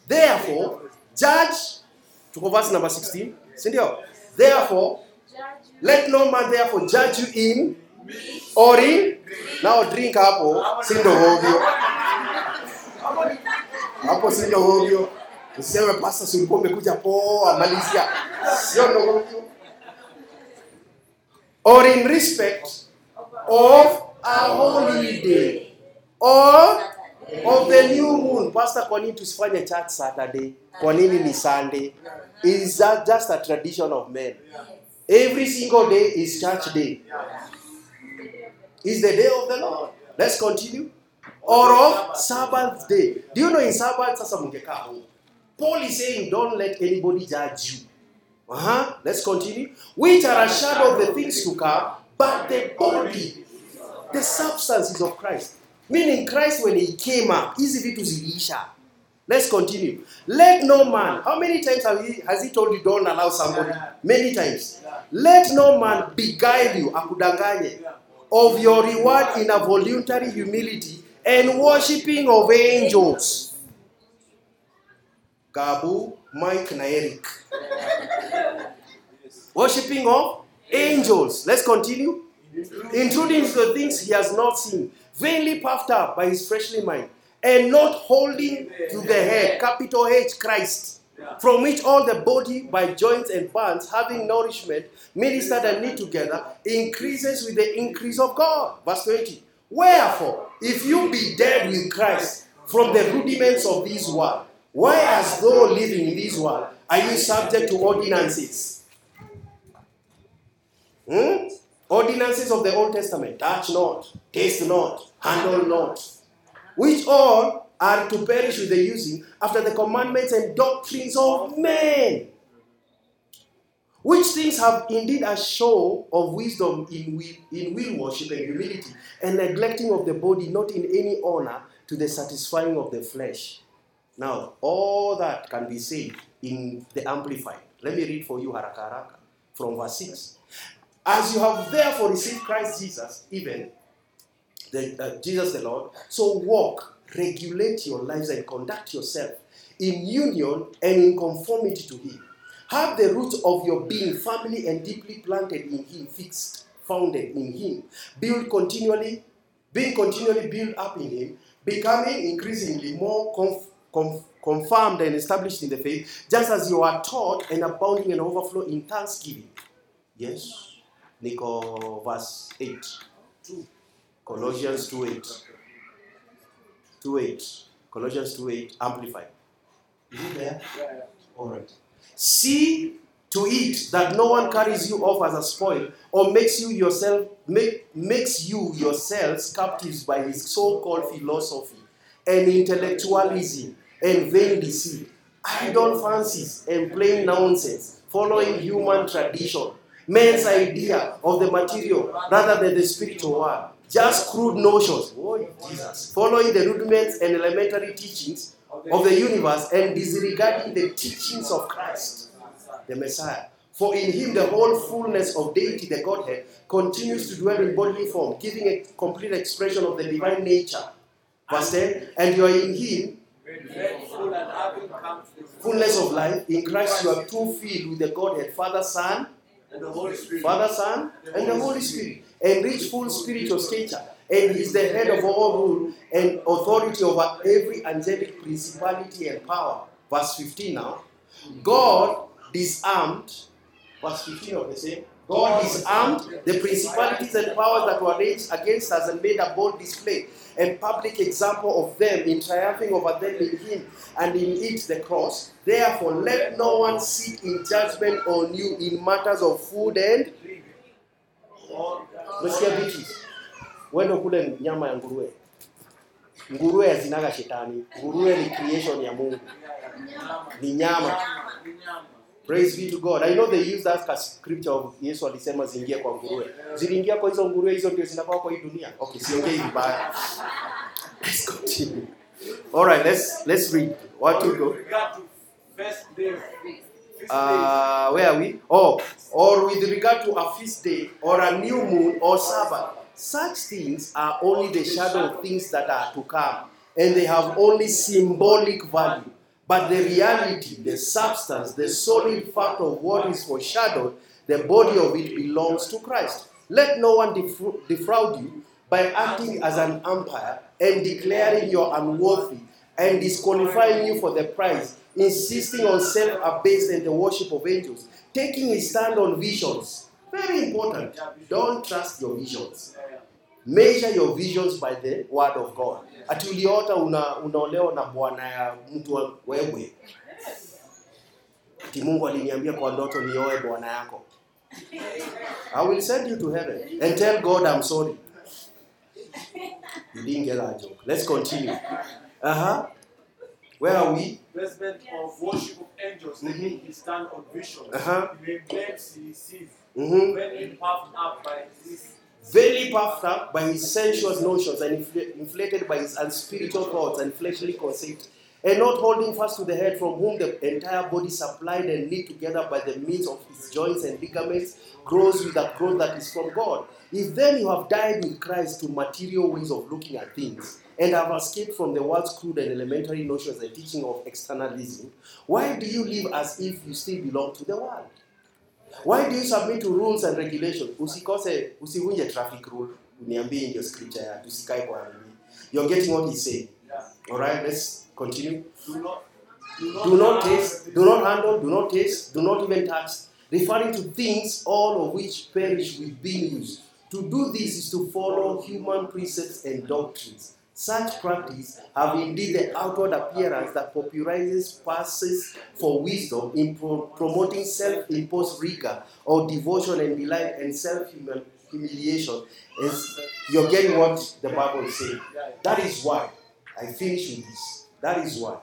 [SPEAKER 1] Therefore, judge tuko verse number 16, si ndio? Therefore, let no man therefore judge you in or in now drink hapo si ndo ovyo. Hapo. Useme pasta si umekuja poa malizia. Sio ndo. Or in respect of a holy day or Pastor, kwa nini tusifanye church Saturday? Kwa nini ni Sunday? Is that just a tradition of men? Every single day is church day. Is the day of the Lord. Let's continue. Or of Sabbath day. Do you know in Sabbath sasa mngekaa home. Paul is saying don't let anybody judge you. Uh-huh. Let's continue. Which are a shadow of the things to come, but the body, the substance is of Christ. Meaning Christ when he came up, hizi vitu ziliisha. Let's continue. Let no man, how many times have he, has he told you don't allow somebody? Many times. Let no man beguile you, akudanganye, of your reward in a voluntary humility and worshipping of angels. Gabu, Mike na Eric. Worshipping of angels. Let's continue. Intruding the things he has not seen, vainly puffed up by his fleshly mind, and not holding to the head, capital H, Christ, from which all the body by joints and bands, having nourishment, ministered and knit together, increases with the increase of God. Verse 20. Wherefore, if you be dead with Christ from the rudiments of this world, why, as though living in this world, are you subject to ordinances? Hmm? Ordinances of the Old Testament touch not, taste not, handle not, which all are to perish with the using after the commandments and doctrines of men. Which things have indeed a show of wisdom in will, in will worship and humility, and neglecting of the body, not in any honor to the satisfying of the flesh. Now, all that can be said in the Amplified. Let me read for you haraka haraka from verse 6. As you have therefore received Christ Jesus, even the, uh, Jesus the Lord, so walk, regulate your lives, and conduct yourself in union and in conformity to Him. Have the root of your being firmly and deeply planted in Him, fixed, founded in Him. Build continually, being continually built up in Him, becoming increasingly more conf- conf- confirmed and established in the faith, just as you are taught and abounding and overflow in thanksgiving. Yes. Nico verse 8. Colossians 2 8. 2 8. Colossians 2 8. Amplified. Is it there? All right. See to it that no one carries you off as a spoil or makes you yourself make, makes you yourselves captives by his so-called philosophy and intellectualism and vain deceit, idle fancies and plain nonsense, following human tradition, man's idea of the material rather than the spiritual world, just crude notions, following the rudiments and elementary teachings of the universe and disregarding the teachings of Christ, the Messiah. For in him the whole fullness of deity, the Godhead, continues to dwell in bodily form, giving a complete expression of the divine nature. Verse 10 And you are in him, fullness of life. In Christ you are too filled with the Godhead, Father, Son,
[SPEAKER 3] And the Holy Spirit.
[SPEAKER 1] Father, Son, and the Holy Spirit, and reach full spiritual stature. And he's the head of all rule and authority over every angelic principality and power. Verse 15 now. God disarmed, verse 15 of the same. God is armed. the principalities and powers that were raised against us and made a bold display and public example of them in triumphing over them in him and in it the cross. Therefore, let no one sit in judgment on you in matters of food and Beatrice? Wendo kule nyama ya nguruwe. Nguruwe hazinaga shetani. Nguruwe ni creation ya Mungu. Ni nyama. Praise be to God. I know they use that scripture of Yesu alisema ziingie kwa nguruwe. Ziliingia kwa hizo nguruwe hizo ndio zinakaa kwa hii dunia. Okay, siongei vibaya. Let's continue. All right, let's let's read. What to go?
[SPEAKER 3] First day,
[SPEAKER 1] Uh, where are we? Oh, or with regard to a feast day, or a new moon, or Sabbath. Such things are only the shadow of things that are to come, and they have only symbolic value. But the reality, the substance, the solid fact of what is foreshadowed, the body of it belongs to Christ. Let no one defra- defraud you by acting as an umpire and declaring you unworthy and disqualifying you for the prize, insisting on self abased and the worship of angels, taking a stand on visions. Very important. Don't trust your visions. Measure your visions by the word of God. Ati uliota una, unaolewa na bwana ya mtu wewe. Ati Mungu aliniambia kwa ndoto nioe bwana yako. I will send you to heaven and tell God I'm sorry. You didn't get that joke. Let's continue. Uh-huh. Where are we?
[SPEAKER 3] Placement of worship of angels,
[SPEAKER 1] mm
[SPEAKER 3] -hmm. his stand on visions.
[SPEAKER 1] Uh-huh.
[SPEAKER 3] The emblems he receive
[SPEAKER 1] Mm-hmm.
[SPEAKER 3] when he puffed up by his
[SPEAKER 1] Very puffed up by his sensuous notions and infl- inflated by his unspiritual thoughts and fleshly conceit, and not holding fast to the head from whom the entire body supplied and knit together by the means of his joints and ligaments grows with a growth that is from God. If then you have died with Christ to material ways of looking at things, and have escaped from the world's crude and elementary notions and teaching of externalism, why do you live as if you still belong to the world? Why do you submit to rules and regulations? Usikose, usivunje traffic rule. Uniambie ndio scripture ya tusikae kwa nini. You're getting what he's saying.
[SPEAKER 3] Yeah.
[SPEAKER 1] All right, let's continue.
[SPEAKER 3] Do not. Do not,
[SPEAKER 1] Do not taste, do not handle, do not taste, do not even touch, referring to things all of which perish with being used. To do this is to follow human precepts and doctrines. Such practice have indeed the outward appearance that popularizes passes for wisdom in pro- promoting self-imposed rigor or devotion and delight and self-humiliation. Is you're getting what the Bible is saying. That is why I finish with this. That is why